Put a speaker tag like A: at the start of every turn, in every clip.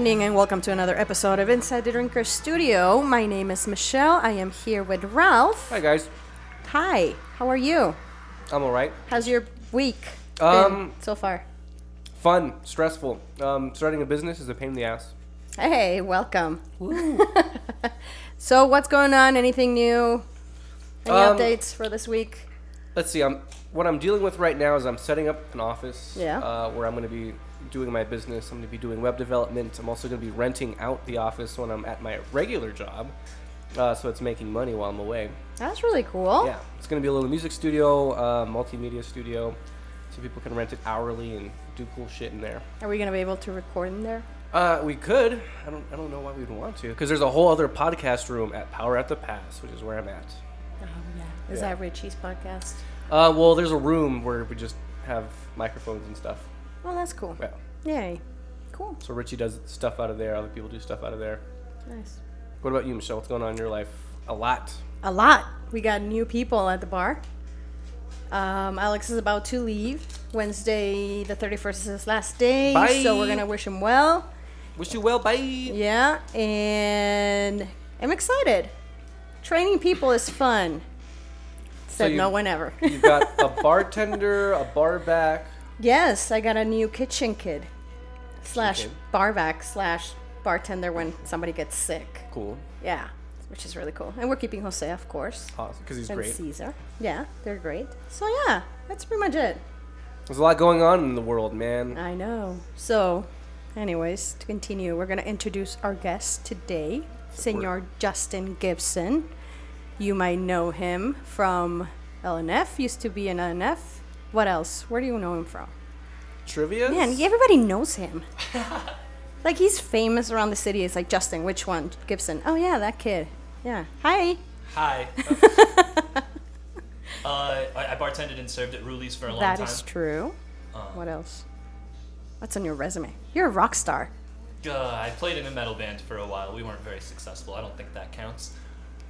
A: evening and welcome to another episode of Inside the Drinker Studio. My name is Michelle. I am here with Ralph.
B: Hi guys,
A: Hi, how are you?
B: I'm all right.
A: How's your week
B: Um,
A: so far?
B: Fun, stressful. Um, starting a business is a pain in the ass.
A: Hey, welcome. so, what's going on? Anything new? Any
B: Um,
A: updates for this week?
B: Let's see. I'm what I'm dealing with right now is I'm setting up an office.
A: Yeah.
B: Uh, where I'm going to be doing my business. I'm going to be doing web development. I'm also going to be renting out the office when I'm at my regular job. Uh, so it's making money while I'm away.
A: That's really cool.
B: Yeah. It's going to be a little music studio, uh, multimedia studio, so people can rent it hourly and do cool shit in there.
A: Are we going to be able to record in there?
B: Uh, we could. I don't. I don't know why we'd want to, because there's a whole other podcast room at Power at the Pass, which is where I'm at.
A: Oh, yeah. Is
B: Yeah.
A: that Richie's podcast?
B: Uh, well, there's a room where we just have microphones and stuff.
A: Oh, that's cool.
B: Yeah.
A: Yay. Cool.
B: So Richie does stuff out of there. Other people do stuff out of there.
A: Nice.
B: What about you, Michelle? What's going on in your life? A lot.
A: A lot. We got new people at the bar. Um, Alex is about to leave. Wednesday, the 31st is his last day.
B: Bye.
A: So we're going to wish him well.
B: Wish you well. Bye.
A: Yeah. And I'm excited. Training people is fun. Said
B: you-
A: no one ever.
B: You've got a bartender, a bar back.
A: Yes, I got a new kitchen kid. Slash
B: kid.
A: bar back slash bartender when somebody gets sick.
B: Cool.
A: Yeah. Which is really cool. And we're keeping Jose, of course.
B: Awesome. Because he's
A: and
B: great.
A: Caesar. Yeah, they're great. So yeah, that's pretty much it.
B: There's a lot going on in the world, man.
A: I know. So, anyways, to continue, we're gonna introduce our guest today, Senor Justin Gibson. You might know him from LNF. Used to be in LNF. What else? Where do you know him from?
B: Trivia.
A: Man, everybody knows him. like he's famous around the city. It's like Justin. Which one? Gibson. Oh yeah, that kid. Yeah. Hi.
C: Hi. uh, I, I bartended and served at Ruli's for a long
A: That
C: time.
A: That is true.
C: Uh,
A: What else? What's on your resume? You're a rock star.
C: Uh, I played in a metal band for a while. We weren't very successful. I don't think that counts.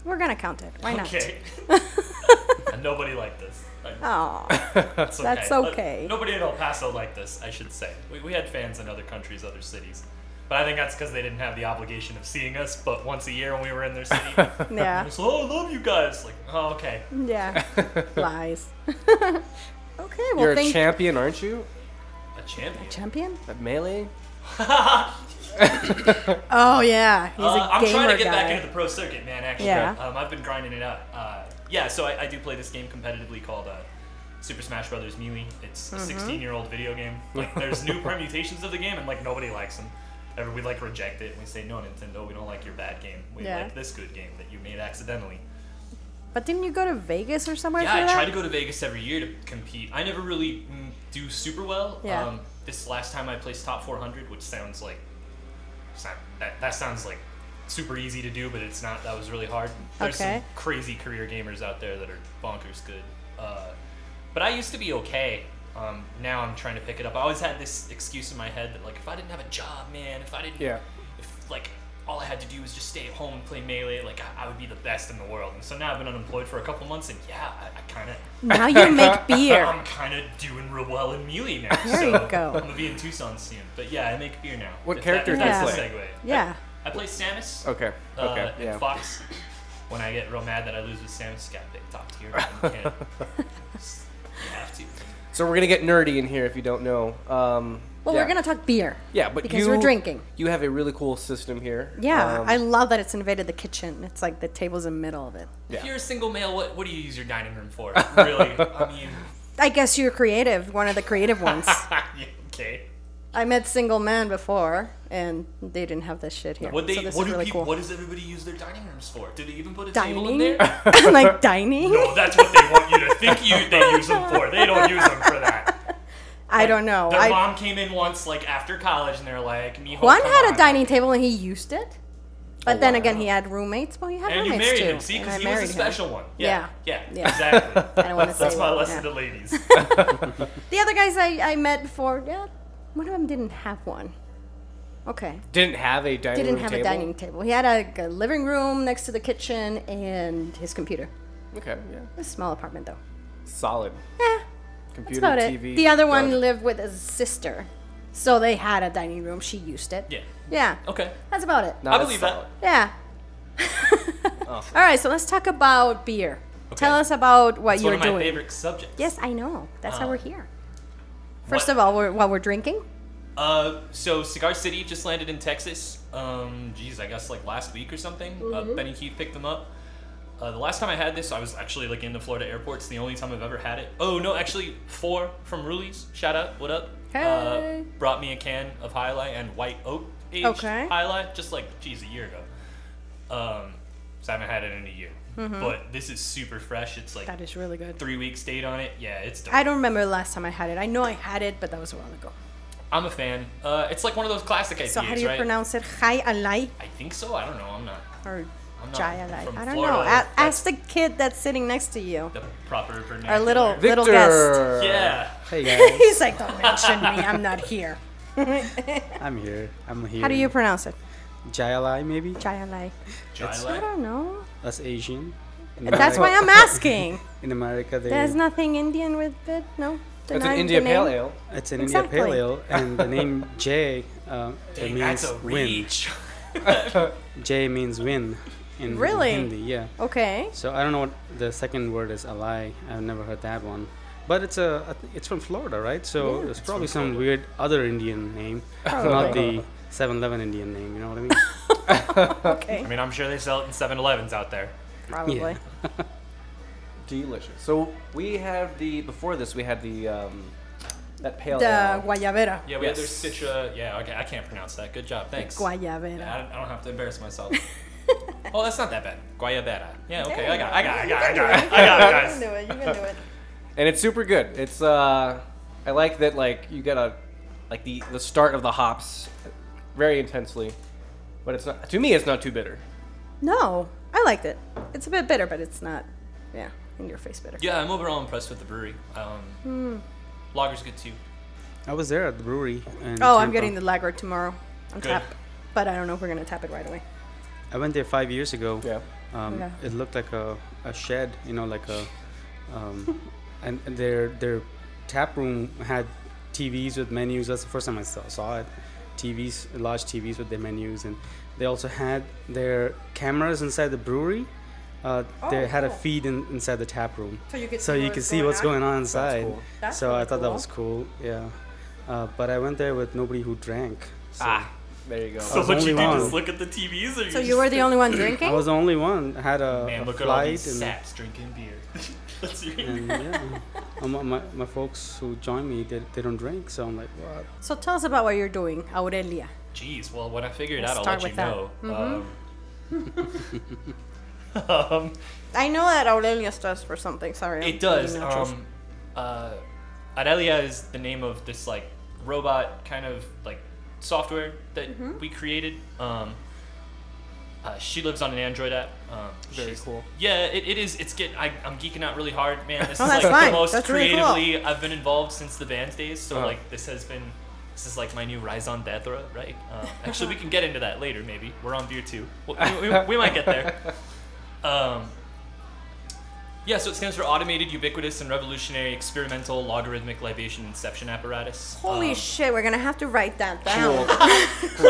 A: We're gonna count it. Why not?
C: Okay. nobody liked this. I-
A: Oh,
C: That's okay.
A: That's
C: Uh, nobody in El Paso liked this, I should say. We, we had fans in other countries, other cities. But I think that's because they didn't have the obligation of seeing us, but once a year when we were in their city,
A: yeah,
C: it's, oh, I love you guys. Like, oh, okay.
A: yeah. Lies. okay, well,
B: You're a
A: thank
B: champion, aren't you?
C: A champion.
A: A champion.
B: At melee.
A: Oh yeah, he's
C: Uh,
A: a
C: I'm trying to get
A: guy.
C: back into the pro circuit, man. Actually,
A: Yeah.
C: um, I've been grinding it out. Uh, yeah, so I, I do play this game competitively called uh, Super Smash Brothers Melee. It's a
A: Mm-hmm.
C: 16 year old video game. Like, there's new permutations of the game, and like nobody likes them. Ever we like reject it. We say no, Nintendo. We don't like your bad game. We
A: Yeah.
C: like this good game that you made accidentally.
A: But didn't you go to Vegas or somewhere
C: Yeah, I
A: that?
C: try to go to Vegas every year to compete. I never really mm, do super well.
A: Yeah.
C: Um, this last time I placed top 400, which sounds like that, that sounds like super easy to do, but it's not. That was really hard. There's
A: Okay.
C: some crazy career gamers out there that are bonkers good. Uh, but I used to be okay. Um, now I'm trying to pick it up. I always had this excuse in my head that like if I didn't have a job, man, if I didn't,
B: Yeah.
C: if like all I had to do was just stay at home and play melee, like I, I would be the best in the world. And so now I've been unemployed for a couple months, and yeah, I, I kind of
A: Now you make beer.
C: I'm kind of doing real well in melee now.
A: There
C: so
A: you go.
C: I'm gonna be in Tucson soon. But yeah, I make beer now.
B: What
C: If
B: character
C: that,
A: do you
C: that's
A: play?
C: segue.
A: Yeah.
C: I, I play Samus.
B: Okay.
C: Uh,
B: Okay.
C: and
B: yeah.
C: Fox. When I get real mad that I lose with Samus, gotta pick top tier. You can't. Just- you have to.
B: So we're gonna get nerdy in here if you don't know. Um,
A: well,
B: yeah.
A: we're gonna talk beer.
B: Yeah, but
A: because
B: you,
A: we're drinking.
B: You have a really cool system here.
A: Yeah,
B: Um,
A: I love that it's invaded the kitchen. It's like the table's in the middle of it.
B: Yeah.
C: If you're a single male, what, what do you use your dining room for? Really? I mean,
A: I guess you're creative, one of the creative ones.
C: yeah, okay.
A: I met single men before, and they didn't have this shit here.
C: What they?
A: so this
C: what
A: is
C: do
A: really
C: people?
A: cool.
C: What does everybody use their dining rooms for? Do they even put a table in
A: Dining?
C: there?
A: like dining?
C: No, that's what they want you to think you they use them for. They don't use them for that.
A: I don't know.
C: Their
A: I,
C: mom came in once, like after college, and they're like, "Mijo,
A: Juan
C: come
A: had
C: on."
A: a dining table and he used it. But
B: Oh,
A: then
B: wow.
A: again, he had roommates. Well, he had
C: And you
A: roommates
C: married
A: too.
C: him, see, because he was a
A: him.
C: special one. Yeah, yeah,
A: Yeah.
C: exactly.
A: I don't want to say
C: That's my lesson
A: yeah.
C: to ladies.
A: The other guys I, I met before, yeah, one of them didn't have one. Okay.
B: Didn't have a dining table.
A: He Didn't
B: room
A: have
B: table.
A: a dining table. He had a, a living room next to the kitchen and his computer.
B: Okay, yeah.
A: A small apartment though.
B: Solid.
A: Yeah,
B: Computer,
A: that's about
B: TV.
A: it. The other one
B: done.
A: lived with his sister. So they had a dining room. She used it.
C: Yeah.
A: Yeah.
C: Okay.
A: That's about it.
B: No,
C: I believe
B: solid.
C: that.
A: Yeah.
B: Awesome.
A: All right. So let's talk about beer. Tell us about what
C: It's
A: you're doing.
C: one of my
A: doing.
C: favorite subjects.
A: Yes, I know. That's how
C: Uh,
A: we're here. First
C: what-
A: of all, we're, while we're drinking.
C: Uh, so Cigar City just landed in Texas. Um, geez, I guess like last week or something. Uh, Benny Keith picked them up. Uh, the last time I had this, I was actually like in the Florida airport. It's the only time I've ever had it. Oh no, actually, four from Ruli's. Shout out, what up?
A: Hey.
C: Uh, brought me a can of High Life and White Oak aged
A: Okay.
C: High Life, just like geez, a year ago. Um, so I haven't had it in a year. But this is super fresh. It's like
A: That is really good.
C: three weeks date on it. Yeah, it's dope.
A: I don't remember the last time I had it. I know I had it, but that was a while ago.
C: I'm a fan. Uh, it's like one of those classic IPAs,
A: So how do you
C: right?
A: pronounce it? High alai
C: I think so. I don't know. I'm not
A: or
C: I'm not
A: jai alai?
C: from
A: I don't
C: Florida.
A: know. A-
C: That's-
A: ask the kid that's sitting next to you.
C: the proper vernacular.
A: Our little
B: Victor.
A: little guest.
C: Yeah.
D: Hey guys,
A: He's like, don't mention me. I'm not here.
D: I'm here. I'm here.
A: How do you pronounce it?
D: Jayalai maybe?
A: Jai alai.
C: Jai
A: I
C: Lai?
A: don't know.
D: That's Asian. In
A: That's
D: America-
A: why I'm asking.
D: In America, they
A: There's nothing Indian with it. No. The
B: It's an
A: name-
B: India Pale? Ale.
D: it's an
A: Exactly.
D: India Pale Ale, and the name Jay uh, it
C: Dang,
D: means
C: that's a
D: win.
C: reach.
D: Jay means win in, in
A: Really?
D: Hindi. Yeah.
A: Okay.
D: So I don't know what the second word is. Alai. I've never heard that one. But it's a I think it's from Florida, right? So
A: Yeah.
D: it's probably some
C: Florida.
D: weird other Indian name,
A: Probably.
D: not the 7-Eleven Indian name. You know what I mean?
A: Okay.
C: I mean, I'm sure they sell it in 7-Elevens out there.
A: Probably.
B: Delicious. So we have the before this we had the um, that pale
A: The
B: ale.
A: guayabera.
C: Yeah, we had their
B: Yes.
C: Citra. Yeah, okay, I can't pronounce that. Good job, thanks.
A: Guayabera.
C: Yeah, I don't, I don't have to embarrass myself. oh, that's not that bad. Guayabera. Yeah, okay, I got, it, I got, it, I got, it, I got, it, I got it, guys.
A: You can do it. You can do it.
B: and it's super good. It's uh, I like that like you get a like the the start of the hops very intensely, but it's not to me it's not too bitter.
A: No, I liked it. It's a bit bitter, but it's not. Yeah, in your face bitter.
C: Yeah, I'm overall impressed with the brewery. Um,
A: Hmm.
C: Lager's good too.
D: I was there at the brewery. In
A: Oh, I'm getting the lager tomorrow on
C: Good.
A: tap, but I don't know if we're gonna tap it right away.
D: I went there five years ago.
B: Yeah.
D: Um,
A: Okay.
D: It looked like a, a shed, you know, like a, um, and and their their tap room had TVs with menus. That's the first time I saw, saw it. TVs, large TVs with their menus, and they also had their cameras inside the brewery. Uh, they
A: Oh,
D: had a feed in, inside the tap room,
A: So you could
D: so
A: see
D: you
A: what's
D: could see
A: going
D: what's
A: on?
D: going on inside.
B: cool.
A: That's
D: so
A: really
D: I thought that was cool. Yeah, uh, but I went there with nobody who drank. So
B: Ah, there you go.
C: So what you
D: only
C: do
D: one.
C: is look at the TVs, or
A: So you were the only one drinking?
D: I was the only one. I had a,
C: Man,
D: a
C: look at all
D: flight
C: these
D: and
C: saps drinking beer. Let's
D: and yeah, um, my, my, my folks who join me, they, they don't drink, so I'm like, what?
A: So tell us about what you're doing, Aurelia.
C: Jeez, well, when I figure it
A: Let's
C: out,
A: start
C: I'll let you
A: with that. Mm-hmm.
C: know. Um, um,
A: I know that Aurelia stands for something. Sorry. I'm
C: it does.
A: eating.
C: Um, uh, Aurelia is the name of this like robot kind of like software that
A: Mm-hmm.
C: we created. Um, uh, she lives on an Android app. Um,
B: Very cool.
C: Yeah, it, it is. It's get. I, I'm geeking out really hard, man. This
A: Oh,
C: is like
A: fine.
C: the most
A: That's really cool.
C: creatively I've been involved since the band's days. So
B: Uh-huh.
C: like this has been. This is like my new rise Raison d'etre, right? Uh, actually, we can get into that later. Maybe we're on beer too. We, we, we might get there. Um, yeah, so it stands for Automated, Ubiquitous, and Revolutionary Experimental Logarithmic Libation Inception Apparatus.
A: Holy
C: Um,
A: shit, we're gonna have to write that down.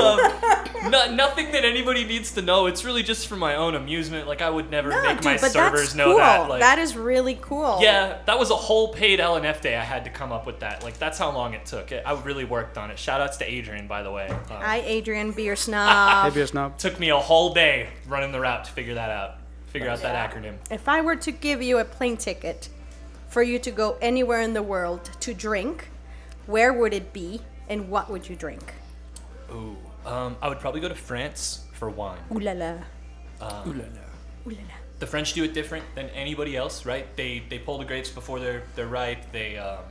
C: um, no, nothing that anybody needs to know. It's really just for my own amusement. Like I would never
A: No,
C: make
A: dude,
C: my
A: but
C: servers
A: that's
C: know
A: cool.
C: that. Like,
A: that is really cool.
C: yeah, that was a whole paid LNF day. I had to come up with that. Like that's how long it took. It, I really worked on it. Shout outs to Adrian, by the way. Uh,
A: Hi, Adrian, beer snob.
D: Maybe it's not.
C: took me a whole day running the route to figure that out. Figure out that acronym.
A: if I were to give you a plane ticket for you to go anywhere in the world to drink, where would it be and what would you drink?
C: Ooh, um, I would probably go to France for wine.
A: Ooh la la.
C: Um,
A: Ooh la la.
C: the French do it different than anybody else, right? They they pull the grapes before they're they're ripe. They um,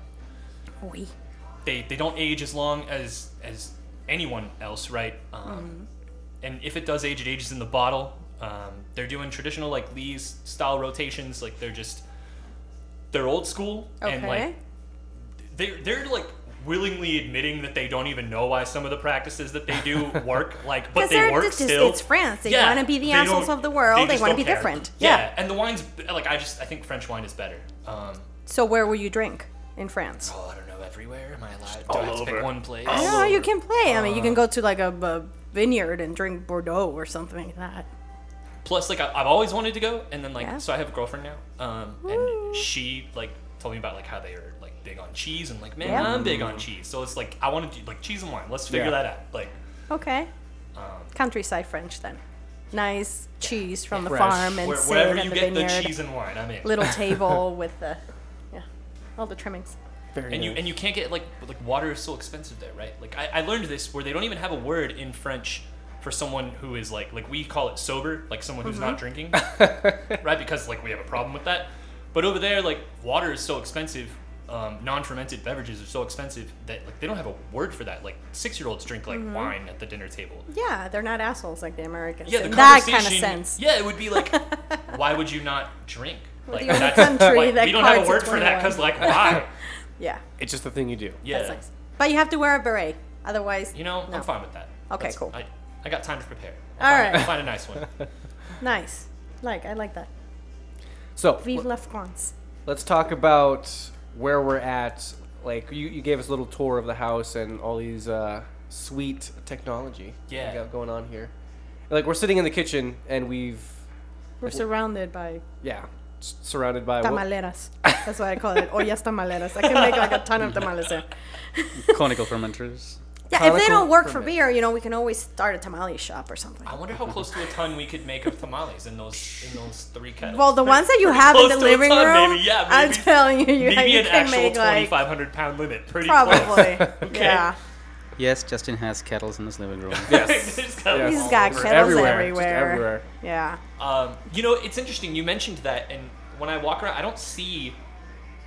A: Oui.
C: they they don't age as long as as anyone else, right? Um,
A: Mm-hmm.
C: And if it does age, it ages in the bottle. Um, they're doing traditional like lees style rotations, like they're just they're old school and like they they're like willingly admitting that they don't even know why some of the practices that they do work. Like, but they work
A: just,
C: still.
A: it's France. They
C: Yeah,
A: want to be the assholes of the world. They,
C: just
A: want to be
C: care.
A: different.
C: Yeah.
A: Yeah.
C: and the wine's like I just I think French wine is better. Um,
A: So where will you drink in France?
C: Oh, I don't know. Everywhere? Am I allowed?
B: All
C: I have to
B: over.
C: pick one place?
A: No, you can play. I mean, you can go to like a, a vineyard and drink Bordeaux or something like that.
C: Plus, like I, I've always wanted to go, and then like
A: Yeah.
C: so I have a girlfriend now, um, and she like told me about like how they are like big on cheese, and like man,
A: Yeah.
C: I'm big on cheese, so it's like I want to do like cheese and wine. Let's figure
B: Yeah.
C: that out. Like,
A: Okay.
C: um,
A: Countryside French then. Nice cheese from the
B: Fresh.
A: farm and
C: where,
A: sit
C: wherever you
A: the
C: get
A: vineyard.
C: the cheese and wine, I'm in.
A: Little table with the, yeah, all the trimmings.
B: Very
C: and you and you can't get like like water is so expensive there, right? Like I, I learned this where they don't even have a word in French for someone who is like like we call it sober, like someone who's not drinking, right? Because like we have a problem with that. But over there, like water is so expensive. Um, non-fermented beverages are so expensive that like they don't have a word for that. Like six-year-olds drink like wine at the dinner table.
A: Yeah, they're not assholes like the Americans.
C: Yeah, the
A: that kind of
C: conversation-
A: sense.
C: Yeah, it would be like, why would you not drink? Like
A: the only
C: that's
A: country
C: like,
A: that
C: we don't have a word for that because like why?
A: Yeah,
B: it's just the thing you do.
C: Yeah,
A: that's nice. But you have to wear a beret, otherwise.
C: you know
A: No.
C: I'm fine with that.
A: Okay,
C: That's-
A: cool.
C: I, I got time to prepare.
A: All
C: I'll find,
A: right.
C: Find a nice one.
A: Nice. Like I like that.
B: So
A: Vive la France.
B: let's talk about where we're at. Like you, you gave us a little tour of the house and all these uh, sweet technology
C: Yeah.
B: we got going on here. Like we're sitting in the kitchen and we've
A: We're surrounded by
B: yeah s- surrounded by what-
A: tamaleras. That's why I call it ollas tamaleras. I can make like a ton of tamales there.
D: Conical fermenters.
A: Yeah, if they don't work for
B: ferment.
A: beer, you know, we can always start a tamale shop or something.
C: I wonder how close to a ton we could make of tamales in those in those three kettles.
A: Well, the ones that you
C: Pretty
A: have in the
C: to a
A: living
C: ton,
A: room,
C: maybe. Yeah,
A: I'm
C: maybe-
A: telling you, you,
C: maybe
A: you
C: an
A: can
C: actual
A: make like
C: 2,500 pound limit. Pretty close.
A: probably.
C: Okay.
A: Yeah,
D: Yes, Justin has kettles in his living room.
B: Yes.
C: Just got
B: Yes.
A: he's
C: all
A: got kettles
B: everywhere,
A: everywhere.
B: just everywhere.
A: Yeah,
C: Um, you know, it's interesting. You mentioned that, and when I walk around, I don't see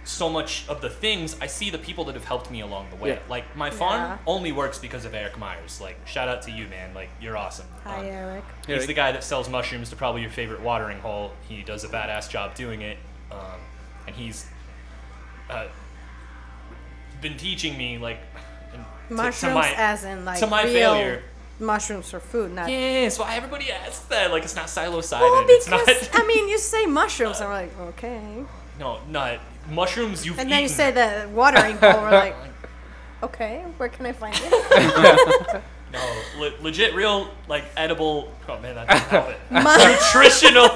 C: so much of the things. I see the people that have helped me along the way.
B: Yeah.
C: Like my farm
A: Yeah.
C: only works because of Eric Myers. Like shout out to you, man. Like you're awesome.
A: hi
C: Um,
A: Eric.
C: He's
B: Eric.
C: the guy that sells mushrooms to probably your favorite watering hole. He does a badass job doing it, um, and he's uh, been teaching me like and to-
A: Mushrooms,
C: to my,
A: as in like
C: to my
A: real
C: failure.
A: mushrooms for food, not.
C: Yeah, that's why everybody asks that. Like it's not psilocybin.
A: Well,
C: it's
A: because
C: not.
A: I mean, you say mushrooms, and we're like, okay,
C: no, not mushrooms. You've
A: and then you
C: eaten.
A: say the watering hole, we're like, okay, where can I find it?
C: No, le- legit, real, like edible. Oh man, that doesn't help it.
A: Mu-
C: Nutritional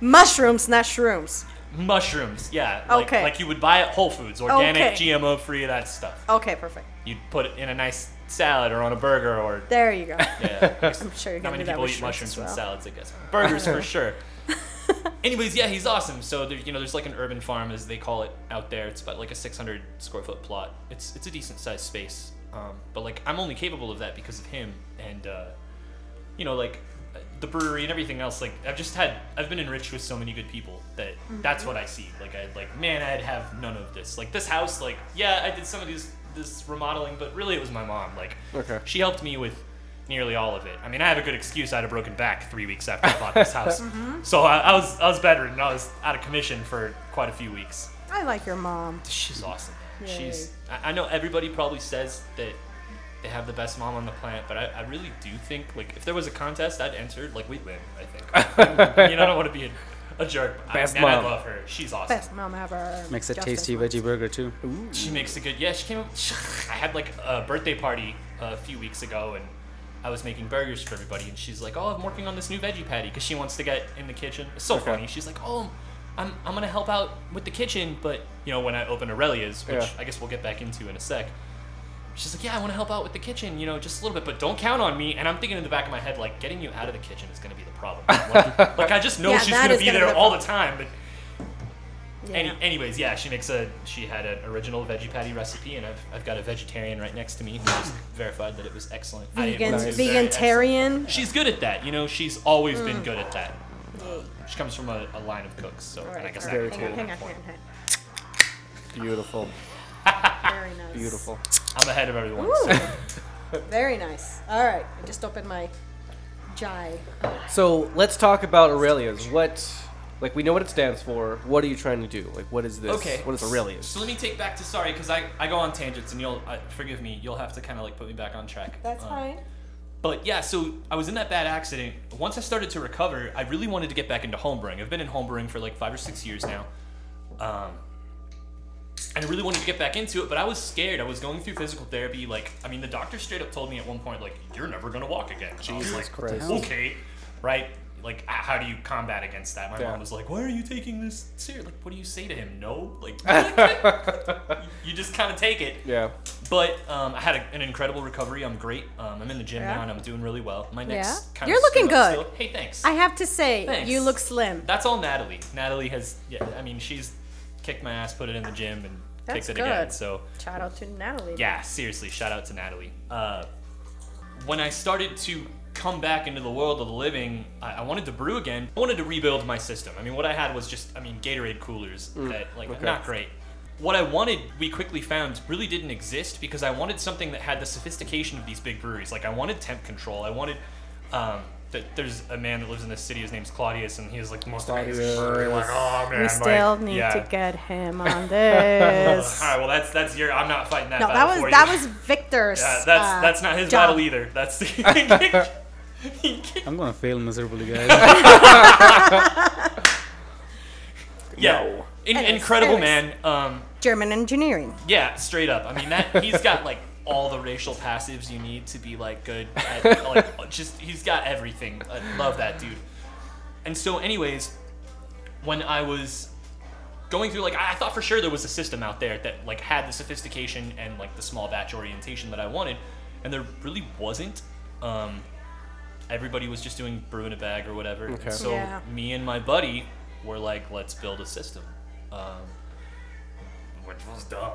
A: mushrooms, not shrooms.
C: mushrooms. Yeah. Like,
A: Okay.
C: Like you would buy at Whole Foods, organic,
A: Okay.
C: GMO free, that stuff.
A: Okay, perfect.
C: You'd put it in a nice salad or on a burger or
A: There you go.
C: yeah. I guess
A: I'm sure you
C: Not
A: can
C: many
A: do that
C: people
A: with
C: eat
A: shrimp
C: mushrooms
A: as
C: in
A: well.
C: salads, I guess. Burgers for sure. Anyways, yeah, he's awesome. So there, you know, there's like an urban farm, as they call it out there. It's about like a 600 square foot plot. It's it's a decent sized space. Um, but like I'm only capable of that because of him, and uh, you know, like the brewery and everything else. Like I've just had, I've been enriched with so many good people that that's what I see. Like I like, man, I'd have none of this. Like this house, like yeah, I did some of these this remodeling, but really it was my mom. Like
B: Okay.
C: she helped me with nearly all of it. I mean, I have a good excuse. I had a broken back three weeks after I bought this house, mm-hmm. so I, I was I was bedridden. I was out of commission for quite a few weeks.
A: I like your mom.
C: She's awesome.
A: Yay.
C: She's. I, I know everybody probably says that they have the best mom on the planet, but I, I really do think like if there was a contest, I'd enter. Like we'd win. I think. you know, I don't want to be a, a jerk.
B: Best
C: I, man, I love her. She's awesome.
A: Best mom ever.
D: Makes a
A: Just
D: tasty
A: as
D: veggie burger too.
C: She makes a good. Yeah, she came. Up, I had like a birthday party a few weeks ago, and I was making burgers for everybody, and she's like, "Oh, I'm working on this new veggie patty," because she wants to get in the kitchen. It's so
B: Okay.
C: funny. She's like, "Oh, I'm I'm gonna help out with the kitchen," but you know, when I open Aurelia's, which
B: Yeah.
C: I guess we'll get back into in a sec. She's like, yeah, I want to help out with the kitchen, you know, just a little bit, but don't count on me. And I'm thinking in the back of my head, like, getting you out of the kitchen is going to be the problem. Like, like, I just know
A: Yeah,
C: she's going to be
A: gonna
C: there
A: be the
C: all the time, but
A: Yeah.
C: any, anyways, yeah, she makes a. She had an original veggie patty recipe, and I've, I've got a vegetarian right next to me who just verified that it was excellent. I didn't-
A: Vegan,
C: it was excellent.
A: vegetarian.
C: She's good at that. You know, she's always
A: Mm.
C: been good at that. She comes from a, a line of cooks, so
A: All
C: and I guess
A: all
C: that
A: right.
C: would
A: Hang on, hang on, hang on,
B: Beautiful.
A: Very nice.
B: Beautiful.
C: I'm ahead of everyone. So-
A: very nice. All right, I just opened my jai.
B: So let's talk about Aurelia's. What, like, we know what it stands for. What are you trying to do? Like, what is this?
C: Okay.
B: What is Aurelia's?
C: So let me take back to sorry because I, I go on tangents and you'll uh, forgive me. You'll have to kind of like put me back on track.
A: That's
C: Um,
A: fine.
C: But yeah, so I was in that bad accident. Once I started to recover, I really wanted to get back into homebrewing. I've been in homebrewing for like five or six years now. Um, and I really wanted to get back into it, but I was scared. I was going through physical therapy. Like, I mean, the doctor straight up told me at one point, like, "You're never gonna walk again." And I was like,
B: Christ.
C: okay, right? Like, how do you combat against that? My
B: Yeah.
C: mom was like, "Why are you taking this seriously? Like, what do you say to him? No, like, you just kind of take it."
B: Yeah.
C: But um, I had a, an incredible recovery. I'm great. Um, I'm in the gym
A: Yeah.
C: now, and I'm doing really well. My next
A: Yeah?
C: kind
A: You're
C: of
A: looking good.
C: Still. Hey, thanks.
A: I have to say,
C: Thanks.
A: you look slim.
C: That's all Natalie. Natalie has, yeah. I mean, she's kicked my ass, put it in the gym, and
A: That's
C: kicked it again. So
A: Shout out to Natalie.
C: yeah, seriously, shout out to Natalie. Uh, when I started to come back into the world of the living, I, I wanted to brew again. I wanted to rebuild my system. I mean, what I had was just, I mean, Gatorade coolers that, like,
B: okay.
C: not great. What I wanted, we quickly found, really didn't exist because I wanted something that had the sophistication of these big breweries. Like, I wanted temp control. I wanted, um, that there's a man that lives in this city. His name's Claudius, and he has like the most amazing brewery. Like, oh man,
A: We still
C: like,
A: need
C: yeah.
A: to get him on this.
C: All right, well, that's that's your. I'm not fighting that.
A: no, that was
C: for
A: that was Victor's.
C: Yeah, that's
A: uh,
C: that's not his
A: job.
C: battle either. That's
D: I'm gonna fail miserably, guys.
C: yeah,
B: No.
C: In,
A: Anyways,
C: incredible
A: anyways.
C: man. Um,
A: German engineering.
C: yeah, straight up. I mean that he's got like all the racial passives you need to be like good. At, like just he's got everything. I love that dude. And so, anyways, when I was going through like I thought for sure there was a system out there that like had the sophistication and like the small batch orientation that I wanted, and there really wasn't. Um, everybody was just doing brew in a bag or whatever.
B: Okay.
C: And so
A: Yeah.
C: me and my buddy were like, let's build a system. Um, which was dumb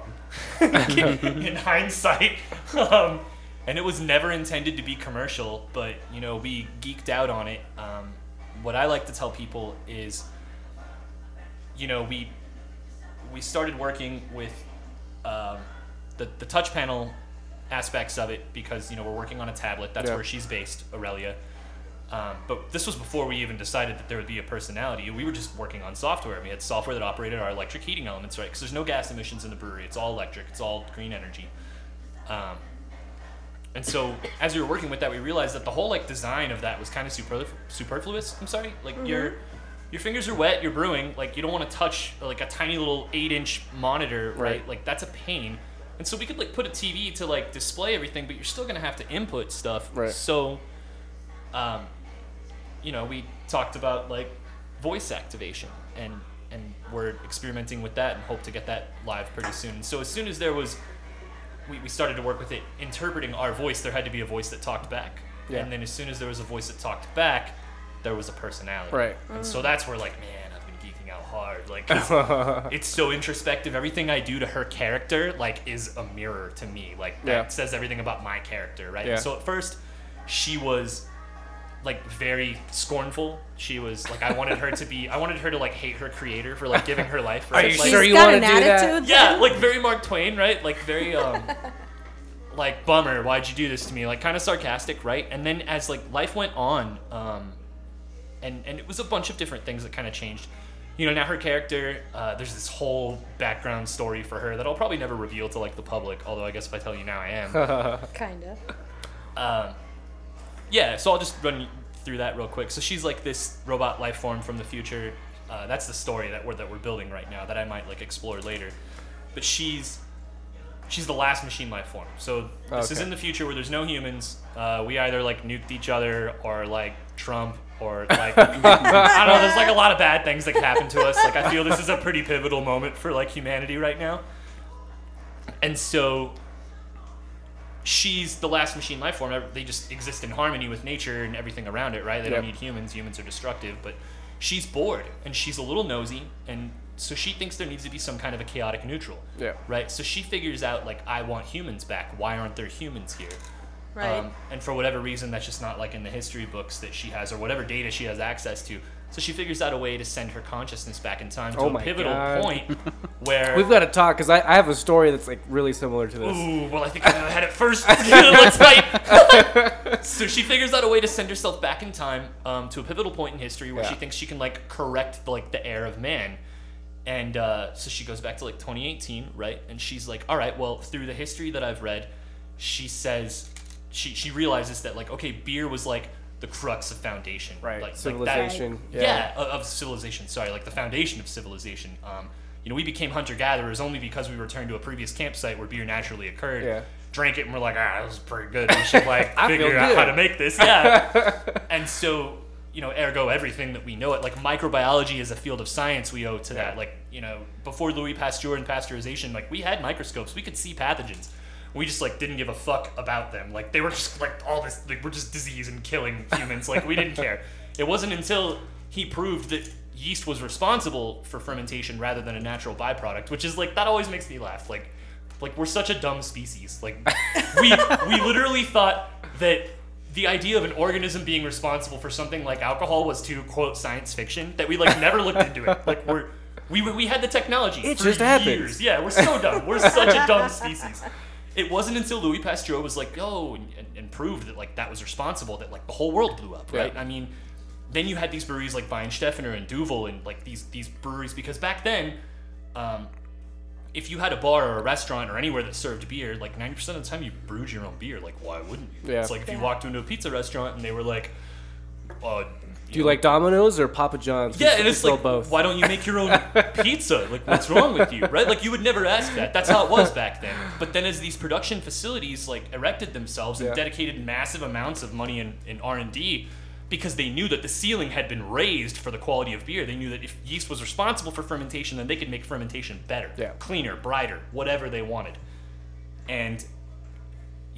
C: in hindsight. Um, and it was never intended to be commercial, but you know, we geeked out on it. Um, what I like to tell people is, you know, we we started working with um, the the touch panel aspects of it because you know we're working on a tablet. That's
B: Yeah.
C: where she's based, Aurelia. Um, but this was before we even decided that there would be a personality. We were just working on software. We had software that operated our electric heating elements, right? Because there's no gas emissions in the brewery. It's all electric. It's all green energy. Um, and so as we were working with that, we realized that the whole like design of that was kind of superflu- superfluous. I'm sorry, like your your fingers are wet. You're brewing. Like you don't want to touch like a tiny little eight inch monitor, right?
B: Right.
C: Like that's a pain. And so we could like put a TV to like display everything, but you're still gonna have to input stuff.
B: Right.
C: So, um, you know, we talked about like voice activation and and we're experimenting with that and hope to get that live pretty soon. And so as soon as there was we, we started to work with it interpreting our voice, there had to be a voice that talked back.
B: Yeah.
C: And then as soon as there was a voice that talked back, there was a personality.
B: Right.
C: And so that's where like, man, hard. Like it's, it's so introspective. Everything I do to her character like is a mirror to me. Like that
B: Yeah.
C: says everything about my character, right?
B: Yeah.
C: So at first she was like very scornful. She was like I wanted her to be I wanted her to like hate her creator for like giving her life. Right?
B: you
C: like,
B: sure you
A: got
B: wanna
A: an
B: do that?
A: attitude.
C: yeah,
A: then?
C: like very Mark Twain, right? Like very um like bummer, why'd you do this to me? Like kind of sarcastic, right? And then as like life went on, um and and it was a bunch of different things that kind of changed. You know, now her character, uh, there's this whole background story for her that I'll probably never reveal to like the public. Although I guess if I tell you now, I am.
A: Kinda.
C: Um, yeah, so I'll just run through that real quick. So she's like this robot life form from the future. Uh, that's the story that we're that we're building right now that I might like explore later. But she's she's the last machine life form. So this is in the future where there's no humans. Uh, we either like nuked each other or like Trump or like I don't know. There's like a lot of bad things that can happen to us. Like I feel this is a pretty pivotal moment for like humanity right now. And so she's the last machine life form. They just exist in harmony with nature and everything around it, right? They don't need humans. Humans are destructive. But she's bored and she's a little nosy, and so she thinks there needs to be some kind of a chaotic neutral,
B: Yeah.
C: right? So she figures out like, I want humans back. Why aren't there humans here?
A: Right.
C: Um, and for whatever reason, that's just not like in the history books that she has or whatever data she has access to. So she figures out a way to send her consciousness back in time to
B: Oh
C: a pivotal
B: God.
C: point where
B: We've got to talk because I, I have a story that's like really similar to this.
C: Ooh, well, I think I had it first. Let's fight. so she figures out a way to send herself back in time um, to a pivotal point in history where
B: Yeah.
C: she thinks she can like correct like the heir of man. And uh, so she goes back to like 2018, right? And she's like, all right, well, through the history that I've read, she says she she realizes that like okay, beer was like the crux of foundation,
B: Right.
C: Like
B: Civilization.
C: Like that,
B: yeah.
C: yeah, of, of civilization. Sorry, like the foundation of civilization. Um, you know, we became hunter gatherers only because we returned to a previous campsite where beer naturally occurred.
B: Yeah.
C: Drank it and we're like, ah, this is pretty good. We should like figure out how to make this. Yeah. and so, you know, ergo everything that we know it like microbiology is a field of science we owe to that. Like, you know, before Louis Pasteur and pasteurization, like we had microscopes, we could see pathogens. We just like didn't give a fuck about them. Like they were just like all this like we're just disease and killing humans. Like we didn't care. It wasn't until he proved that yeast was responsible for fermentation rather than a natural byproduct, which is like that always makes me laugh. Like like we're such a dumb species. Like we we literally thought that the idea of an organism being responsible for something like alcohol was too quote science fiction that we like never looked into it. Like we're we, we had the technology
B: It
C: for
B: just happens.
C: years. Yeah, we're so dumb. We're such a dumb species. It wasn't until Louis Pasteur was like, oh, and, and, and proved that like that was responsible that like the whole world blew up, right?
B: Yeah.
C: I mean, then you had these breweries like Weihenstephaner and Duvel and like these these breweries because back then, um, if you had a bar or a restaurant or anywhere that served beer, like ninety percent of the time you brewed your own beer. Like why wouldn't you?
B: Yeah.
C: It's like if you walked into a pizza restaurant and they were like, uh,
B: Do you like Domino's or Papa John's?
C: yeah, and it's like,
B: both.
C: why don't you make your own pizza? Like, what's wrong with you, right? Like, you would never ask that. That's how it was back then. But then, as these production facilities like erected themselves and
B: Yeah.
C: dedicated massive amounts of money in, in R and D, because they knew that the ceiling had been raised for the quality of beer. They knew that if yeast was responsible for fermentation, then they could make fermentation better,
B: Yeah.
C: cleaner, brighter, whatever they wanted. And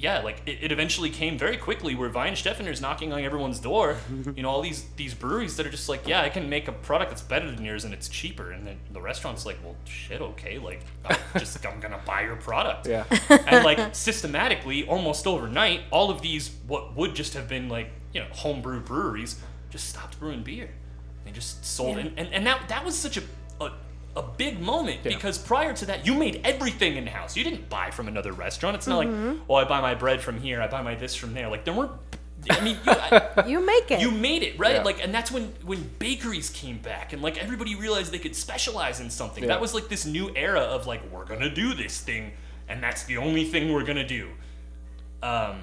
C: yeah, like it, it eventually came very quickly where Weihenstephaner's knocking on everyone's door. you know, all these these breweries that are just like, yeah, I can make a product that's better than yours and it's cheaper. And then the restaurant's like, well, shit, okay, like I'm just I'm gonna buy your product.
B: Yeah.
C: and like systematically, almost overnight, all of these what would just have been like you know homebrew breweries just stopped brewing beer. They just sold
A: Yeah.
C: it, and and that that was such a a, a big moment
B: Yeah.
C: because prior to that, you made everything in house. You didn't buy from another restaurant. It's not
A: Mm-hmm.
C: like, oh, I buy my bread from here, I buy my this from there. Like there weren't. I mean, you, I,
A: You make it.
C: you made it right
B: Yeah.
C: like and that's when when bakeries came back and like everybody realized they could specialize in something
B: Yeah.
C: that was like this new era of like we're gonna do this thing and that's the only thing we're gonna do um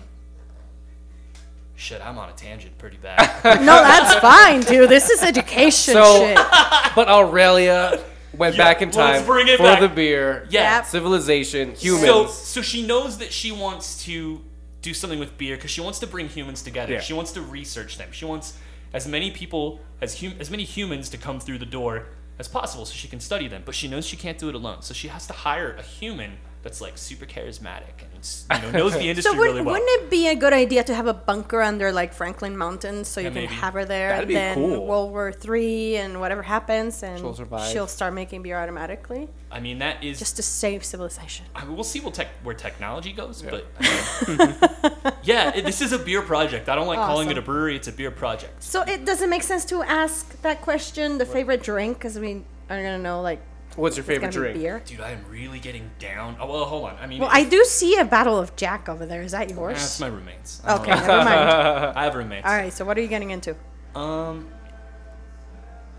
C: shit i'm on a tangent pretty bad
A: no, that's fine, dude. This is education
B: So-
A: shit.
B: but Aurelia went
C: Yeah,
B: back in time
C: bring it
B: for
C: back.
B: the beer.
C: yeah
A: Yep.
B: Civilization, humans.
C: So, so she knows that she wants to do something with beer because she wants to bring humans together.
B: Yeah.
C: She wants to research them. She wants as many people as hum- as many humans to come through the door as possible so she can study them. But she knows she can't do it alone, so she has to hire a human that's like super charismatic and you know knows the industry
A: So would,
C: really well.
A: wouldn't it be a good idea to have a bunker under like Franklin Mountains so you
C: Yeah,
A: can
C: maybe.
A: have her there
B: That'd
A: and
B: be
A: then
B: cool.
A: World War Three and whatever happens and
B: She'll survive.
A: she'll start making beer automatically
C: I mean, that is
A: just to save civilization.
C: I mean, we'll see what tech, where technology goes,
B: Yeah.
C: but yeah, it, this is a beer project. I don't like calling it a brewery; it's a beer project.
A: So it doesn't make sense to ask that question, the favorite drink, because we are gonna know like
B: What's your favorite drink?
A: beer.
C: Dude, I am really getting down. Oh well, hold on. I mean,
A: Well, I do see a bottle of Jack over there. Is that yours?
C: that's my roommates. I don't
A: okay,
C: know.
A: never mind.
C: I have roommates.
A: All right, so what are you getting into?
C: Um,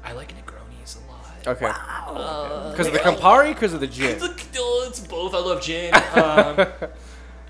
C: I like Negronis a lot.
B: Okay.
C: Uh,
B: Because of the Campari, because of the gin.
C: It's, like, oh, it's both. I love gin. Um,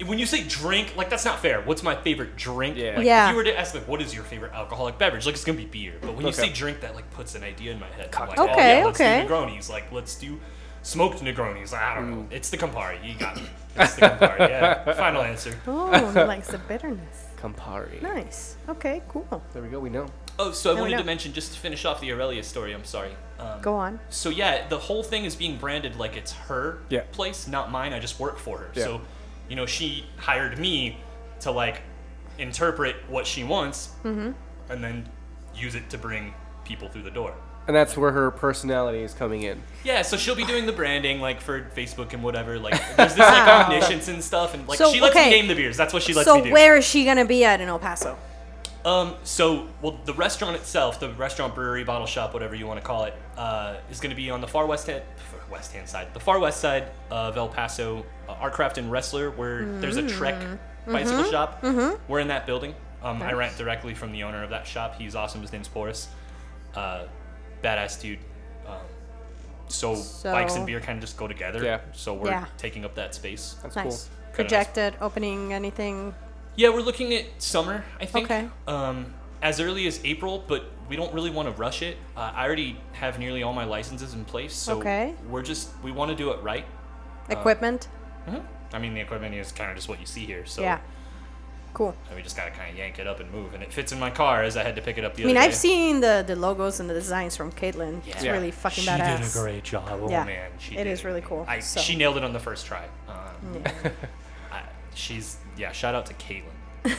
C: when you say drink, like that's not fair. What's my favorite drink?
B: Yeah.
C: Like,
A: Yeah.
C: If you were to ask like, what is your favorite alcoholic beverage? Like it's gonna be beer. But when you
B: Okay.
C: say drink, that like puts an idea in my head. I'm like,
A: Cocktail.
C: oh,
A: Okay,
C: yeah, let's
A: okay.
C: do Negronis. Like let's do smoked Negronis. I don't
B: Mm.
C: know. It's the Campari. You got me. It's the Campari. Yeah. Final answer.
A: Oh, he likes the bitterness.
B: Campari.
A: Nice. Okay, cool.
B: There we go. We know.
C: Oh, so I
A: Now we
C: wanted to mention just to finish off the Aurelia story. I'm sorry. Um,
A: Go on.
C: So yeah, the whole thing is being branded like it's her
B: Yeah.
C: place, not mine. I just work for her.
B: Yeah.
C: So, you know, she hired me to like interpret what she wants,
A: Mm-hmm.
C: and then use it to bring people through the door.
B: And that's where her personality is coming in.
C: Yeah, so she'll be doing the branding like for Facebook and whatever. Like, there's this like omniscience and stuff, and like
A: So,
C: she lets
A: okay.
C: me name the beers. That's what she lets
A: so
C: me do.
A: So where is she gonna be at in El Paso?
C: Um, so, well, the restaurant itself, the restaurant, brewery, bottle shop, whatever you want to call it, uh, is going to be on the far west hand, west hand side, the far west side of El Paso, uh, Artcraft and Resler, where there's a Trek bicycle shop. We're in that building. Um, I rent directly from the owner of that shop. He's awesome. His name's Boris. Uh, badass dude. Um, so, bikes and beer kind of just go together.
B: Yeah.
C: So we're
A: Yeah.
C: taking up that space.
B: That's
A: Nice.
B: cool.
C: Kinda nice.
A: Projected opening anything?
C: Yeah, we're looking at summer, I think.
A: Okay.
C: Um, as early as April, but we don't really want to rush it. Uh, I already have nearly all my licenses in place, so
A: Okay.
C: we're just we want to do it right.
A: Equipment.
C: Mhm. I mean, the equipment is kind of just what you see here, so
A: yeah. Cool.
C: and we just gotta kind of yank it up and move, and it fits in my car as I had to pick it up the
A: I mean,
C: other
A: I've
C: day.
A: seen the, the logos and the designs from Caitlin. It's
B: Yeah.
A: really fucking
C: she
A: badass.
C: did a great job. Oh
A: Yeah.
C: man, she
A: It
C: did
A: is really cool,
C: I,
A: so.
C: She nailed it on the first try. Um, I, she's yeah. Shout out to Caitlin.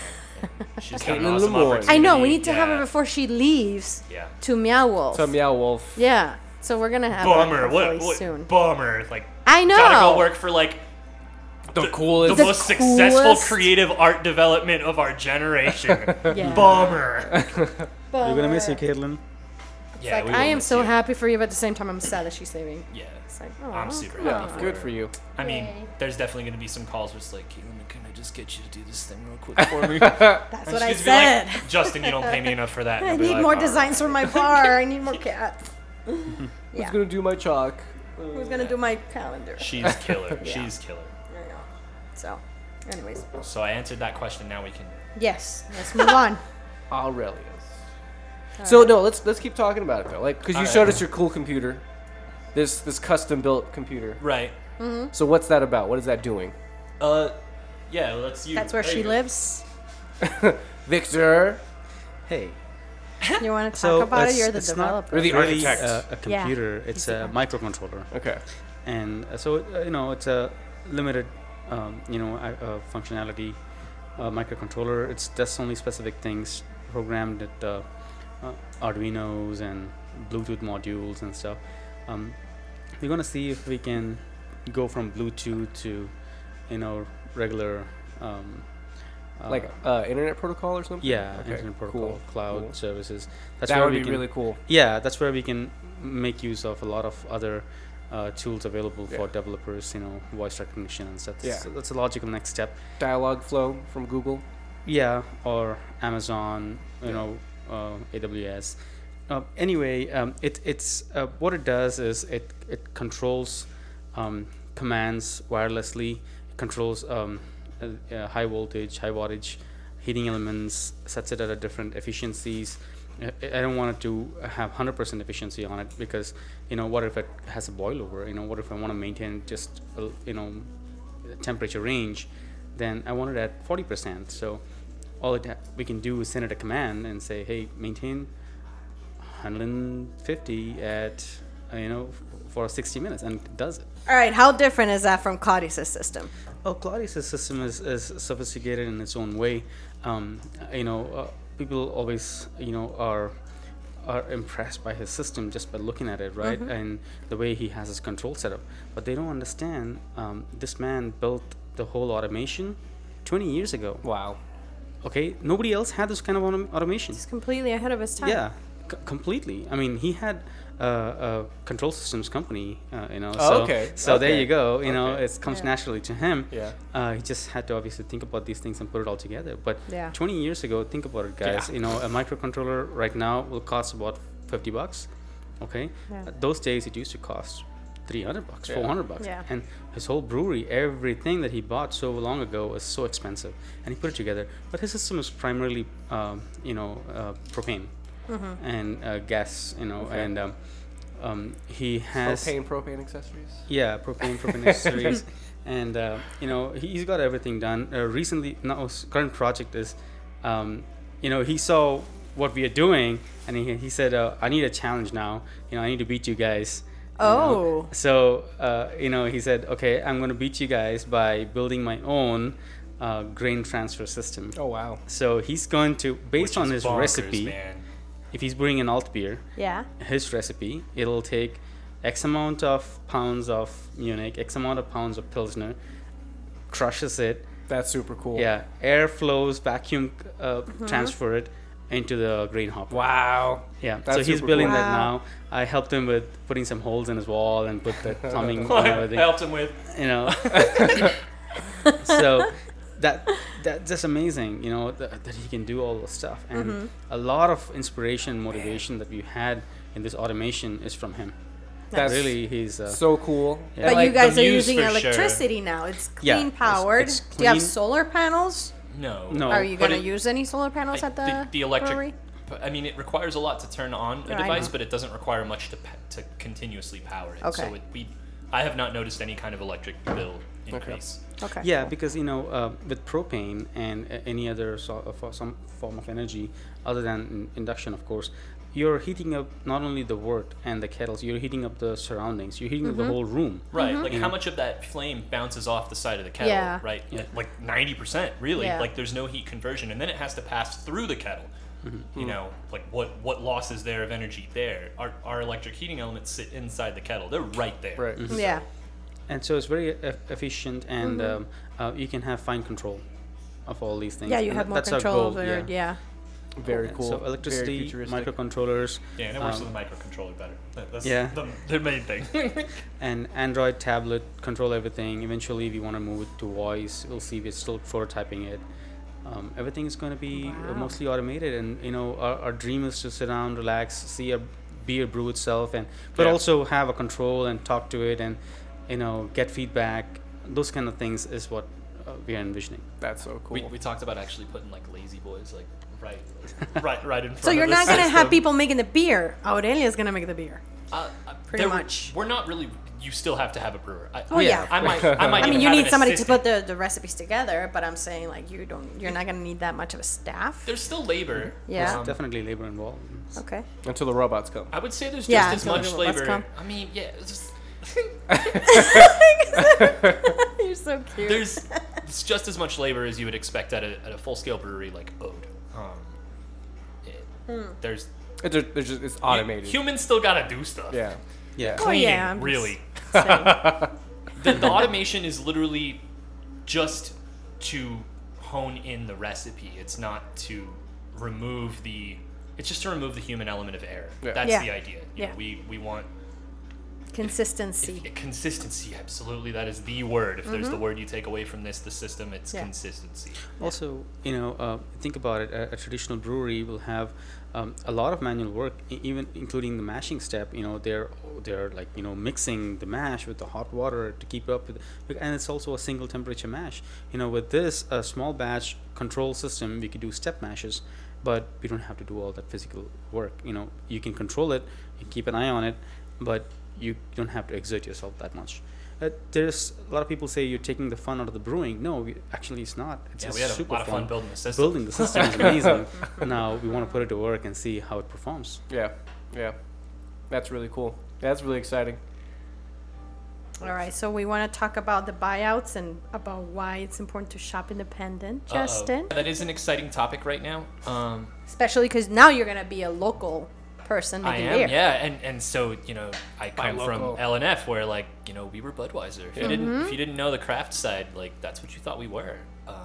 C: She's got an awesome
B: Lemoyne.
A: I know. We need to have her before she leaves
C: Yeah.
A: to Meow Wolf.
B: To Meow Wolf.
A: yeah. So we're gonna have
C: Bummer.
A: her
C: What,
A: hopefully
C: what
A: soon.
C: bummer? Like
A: I know.
C: gotta go work for like
B: The
C: the
B: coolest.
A: The
C: most successful
A: coolest-
C: creative art development of our generation.
A: Yeah.
C: Bummer.
D: We're gonna miss you, Caitlin.
C: Yeah,
A: like
C: we
A: I
C: will
A: am
C: miss
A: so
C: you.
A: happy for you, but at the same time, I'm sad that she's leaving.
C: Yeah.
A: It's like, oh,
C: I'm super happy
A: on.
C: for
B: Good
C: her.
B: for you.
C: I mean,
A: Yay.
C: there's definitely going to be some calls where it's like, Caitlin, can I just get you to do this thing real quick for me?
A: That's
C: And
A: what I
C: she's gonna be
A: said.
C: like, Justin, you don't pay me enough for that. And
A: I
C: I'll be
A: need
C: like,
A: more
C: "All
A: designs
C: right."
A: for my bar. I need more cats.
B: Who's gonna do my chalk?
A: Who's gonna do my calendar?
C: She's killer.
A: Yeah.
C: She's killer.
A: I know. So, anyways,
C: So I answered that question. Now we can.
A: yes, let's move on.
B: Aurelia's. So no, let's let's keep talking about it though. Like, because you
C: Alright.
B: showed us your cool computer, this this custom built computer.
C: Right.
B: So what's that about? What is that doing?
C: Uh, yeah. Let's use.
A: That's where
C: there
A: she
C: you go.
A: lives.
B: Victor,
D: Hey.
A: You want to talk
D: So,
A: about it?
D: it's-
A: You're the
D: it's not
A: developer.
B: Or the
D: really
B: architect.
D: uh, a
A: Yeah,
D: computer.
A: he's
D: It's
A: the
D: a microcontroller,
B: okay.
D: and uh, so uh, you know it's a limited, um, you know, uh, uh, functionality uh, microcontroller. It's does only specific things programmed at uh, uh, Arduino's and Bluetooth modules and stuff. Um, we're gonna see if we can go from Bluetooth to, you know, regular. Um, uh,
B: Like uh, internet protocol or something.
D: yeah,
B: Okay,
D: internet protocol,
B: cool,
D: cloud
B: cool.
D: services. That's
B: that
D: where
B: would
D: we
B: be
D: can,
B: really cool.
D: yeah, that's where we can make use of a lot of other uh, tools available for developers. You know, voice recognition and stuff.
B: Yeah.
D: That's a logical next step.
B: Dialogflow from Google.
D: Yeah, or Amazon. You
B: Yeah.
D: know, uh, AWS. Uh, anyway, um, it it's uh, what it does is it it controls um, commands wirelessly. Controls um, uh, uh, high voltage, high wattage heating elements, sets it at a different efficiencies. I I don't want it to have 100% efficiency on it because you know what if it has a boilover? You know what if I want to maintain just a, you know temperature range? Then I want it at 40%. So all it ha- we can do is send it a command and say, hey, maintain 150 at uh, you know for 60 minutes, and it does it.
A: All right, how different is that from Claudius' system?
D: Oh, Claudius' system is, is sophisticated in its own way. Um, you know, uh, people always, you know, are are impressed by his system just by looking at it, right? And the way he has his control set up. But they don't understand um, this man built the whole automation 20 years ago.
B: Wow.
D: Okay, nobody else had this kind of autom- automation.
A: He's completely ahead of his time.
D: Yeah, c- completely. I mean, he had uh, a control systems company, uh, you know.
B: Oh,
D: so,
B: okay,
D: So there you go. You know, it comes
A: Yeah.
D: naturally to him.
B: Yeah.
D: Uh, he just had to obviously think about these things and put it all together. But
A: Yeah.
D: 20 years ago, think about it, guys.
B: Yeah.
D: You know, a microcontroller right now will cost about 50 bucks. Okay.
A: Yeah.
D: Uh, those days, it used to cost 300 bucks,
B: Yeah.
D: 400 bucks.
A: Yeah.
D: And his whole brewery, everything that he bought so long ago was so expensive, and he put it together. But his system is primarily, um, you know, uh, propane and uh, gas, you know,
B: Okay.
D: and um, um, he has
B: Propane, propane accessories.
D: yeah, propane, propane accessories, and uh, you know he- he's got everything done. Uh, recently, now his current project is, um, you know, he saw what we are doing, and he, he said, uh, "I need a challenge now. You know, I need to beat you guys." you know.
A: Oh.
D: So uh, you know, he said, "Okay, I'm going to beat you guys by building my own uh, grain transfer system."
B: Oh wow.
D: So he's going to, based
C: Which
D: on his
C: bonkers,
D: recipe,
C: man.
D: If he's brewing an alt beer,
A: Yeah.
D: his recipe, it'll take X amount of pounds of Munich, X amount of pounds of Pilsner, crushes it.
B: That's super cool.
D: Yeah, air flows, vacuum uh, transfer it into the grain hopper.
B: Wow.
D: Yeah, so he's building
B: cool.
D: that
A: Wow.
D: now. I helped him with putting some holes in his wall and put the plumbing and
C: I helped him with.
D: You know, so that that's just amazing. You know that, that he can do all this stuff, and
A: Mm-hmm.
D: a lot of inspiration, motivation that we had in this automation is from him.
B: That's
D: really, he's uh,
B: So cool.
D: Yeah.
A: But
B: And, like,
A: you guys are using
C: for sure.
A: electricity now. It's
D: Yeah,
A: clean
D: it's-
A: powered.
D: it's
A: Do you have solar panels?
C: No.
D: No.
A: Are you going to use any solar panels
C: I-
A: at the,
C: the, the electric
A: brewery?
C: I mean, it requires a lot to turn on a
A: Yeah,
C: device, but it doesn't require much to pa- to continuously power it.
A: Okay.
C: So it, we, I have not noticed any kind of electric bill increase.
A: Okay.
D: Yeah, because you know, uh, with propane and uh, any other sort of uh, some form of energy other than in- induction, of course, you're heating up not only the wort and the kettles, you're heating up the surroundings. You're heating up the
A: Mm-hmm.
D: whole room.
C: Right. Like how much of that flame bounces off the side of the kettle,
A: Yeah.
C: right?
D: Yeah.
C: Like ninety percent, really.
A: Yeah.
C: Like there's no heat conversion, and then it has to pass through the kettle.
D: Mm-hmm.
C: You know, like what what loss is there of energy there? Our our electric heating elements sit inside the kettle. They're right there.
B: Right.
A: Yeah.
D: And so it's very e- efficient and
A: Mm-hmm.
D: um, uh, you can have fine control of all these things
A: Yeah, you
D: and
A: have
D: that-
A: more
D: that's
A: control
D: goal,
A: over it. Yeah.
B: Very
D: And
B: cool.
D: so electricity microcontrollers
C: Yeah, and it works
D: um,
C: with the microcontroller better. That's
D: Yeah.
C: the, the main thing.
D: and android tablet control everything eventually we want to move it to voice we'll see we're still prototyping it um, everything is going to be uh,
A: Wow.
D: mostly automated and you know our, our dream is to sit down relax see a beer brew itself and but
C: Yeah.
D: also have a control and talk to it and you know get feedback those kind of things is what uh, we are envisioning
B: That's so cool.
C: we, we talked about actually putting like lazy boys like right right right in front
A: So
C: of
A: you're
C: the
A: not gonna have people making the beer. Aurelia is gonna make the beer.
C: Uh, uh,
A: Pretty much.
C: We're not really. You still have to have a brewer. I,
A: Oh, yeah.
C: I might. I might.
A: I mean, you need
C: an
A: somebody to put the, the recipes together, but I'm saying like you don't. You're not gonna need that much of a staff.
C: There's still labor.
A: Yeah.
C: Um,
D: definitely labor involved
A: Okay.
B: Until the robots come.
C: I would say there's
A: Yeah,
C: just as much labor.
A: come.
C: I mean, yeah. It's just,
A: you're so cute.
C: there's it's just as much labor as you would expect at a, at a full scale brewery like Ode. Um, it-
A: Hmm.
C: There's
B: It's just, it's, just, it's automated.
C: Humans still gotta do stuff.
B: yeah.
D: yeah
A: Oh, yeah, I'm
C: really. the, the automation is literally just to hone in the recipe. It's not to remove the. It's just to remove the human element of error.
B: Yeah.
C: That's
A: Yeah.
C: the idea. You know,
A: Yeah.
C: we we want
A: Consistency.
C: if- consistency. Absolutely, that is the word. If there's the word you take away from this, the system, it's
A: Mm-hmm. Yeah.
C: consistency.
D: Also, you know, uh, think about it. A, a traditional brewery will have um, a lot of manual work, e- even including the mashing step. You know, they're they're like you know mixing the mash with the hot water to keep up with, and it's also a single temperature mash. You know, with this a small batch control system, we could do step mashes, but we don't have to do all that physical work. You know, you can control it, you keep an eye on it, but you don't have to exert yourself that much. Uh, there's a lot of people say you're taking the fun out of the brewing. No, we, actually, it's not. It's
C: Yeah, we had a
D: super
C: lot of fun
D: fun.
C: building the system.
D: Building the system is amazing. now we want to put it to work and see how it performs.
B: Yeah. Yeah. That's really cool. That's really exciting.
A: All right. So we want to talk about the buyouts and about why it's important to shop independent,
C: Uh-oh.
A: Justin.
C: That is an exciting topic right now. Um,
A: Especially because now you're gonna be a local person
C: I am,
A: beer.
C: yeah, and and so you know, I come from
B: local.
C: LNF where like you know we were Budweiser. If you didn't,
A: Mm-hmm.
C: if you didn't know the craft side, like that's what you thought we were. Um,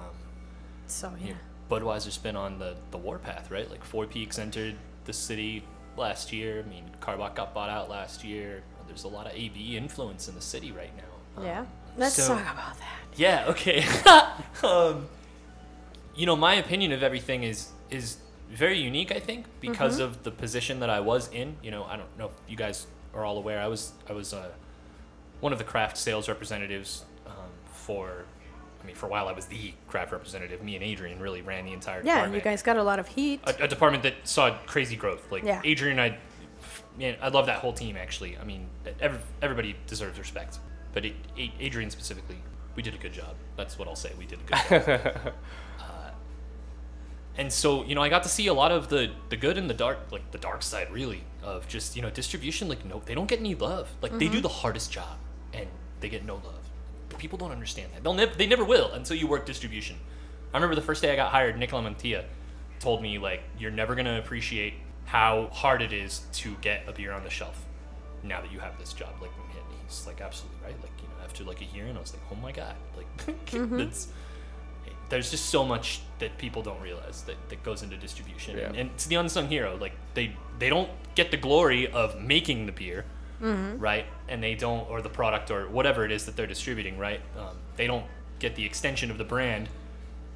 A: So
C: you
A: yeah.
C: know, Budweiser's been on the the warpath, right? Like Four Peaks entered the city last year. I mean, Karbach got bought out last year. There's a lot of AB influence in the city right now. Um,
A: Yeah. Let's
C: so-
A: talk about that.
C: Yeah. Okay. um, you know, my opinion of everything is is very unique. I think because
A: Mm-hmm.
C: of the position that I was in. You know, I don't know if you guys are all aware. I was I was uh, one of the craft sales representatives um, for. I mean, for a while I was the craft representative. Me and Adrian really ran the entire department.
A: Yeah,
C: department
A: you guys got a lot of heat.
C: a, a department that saw crazy growth. Like
A: Yeah.
C: Adrian, I, man, I love that whole team. Actually, I mean, every, everybody deserves respect, but it, Adrian specifically, we did a good job. That's what I'll say. We did a good job. and so, you know, I got to see a lot of the the good and the dark, like the dark side, really, of just you know distribution. Like, no, they don't get any love. Like, they do mm-hmm. the hardest job, and they get no love. But people don't understand that. They'll never, they never will until you work distribution. I remember the first day I got hired, Nicola Mantilla told me like, you're never gonna appreciate how hard it is to get a beer on the shelf now that you have this job. Like, he's like, absolutely right. Like, you know, after like a year, and I was like, oh my god, like, mm-hmm. that's there's just so much that people don't realize that, that goes into distribution. And,
B: Yeah.
C: and it's the unsung hero. Like they they don't get the glory of making the beer right? And they don't or the product or whatever it is that they're distributing right? Um, they don't get the extension of the brand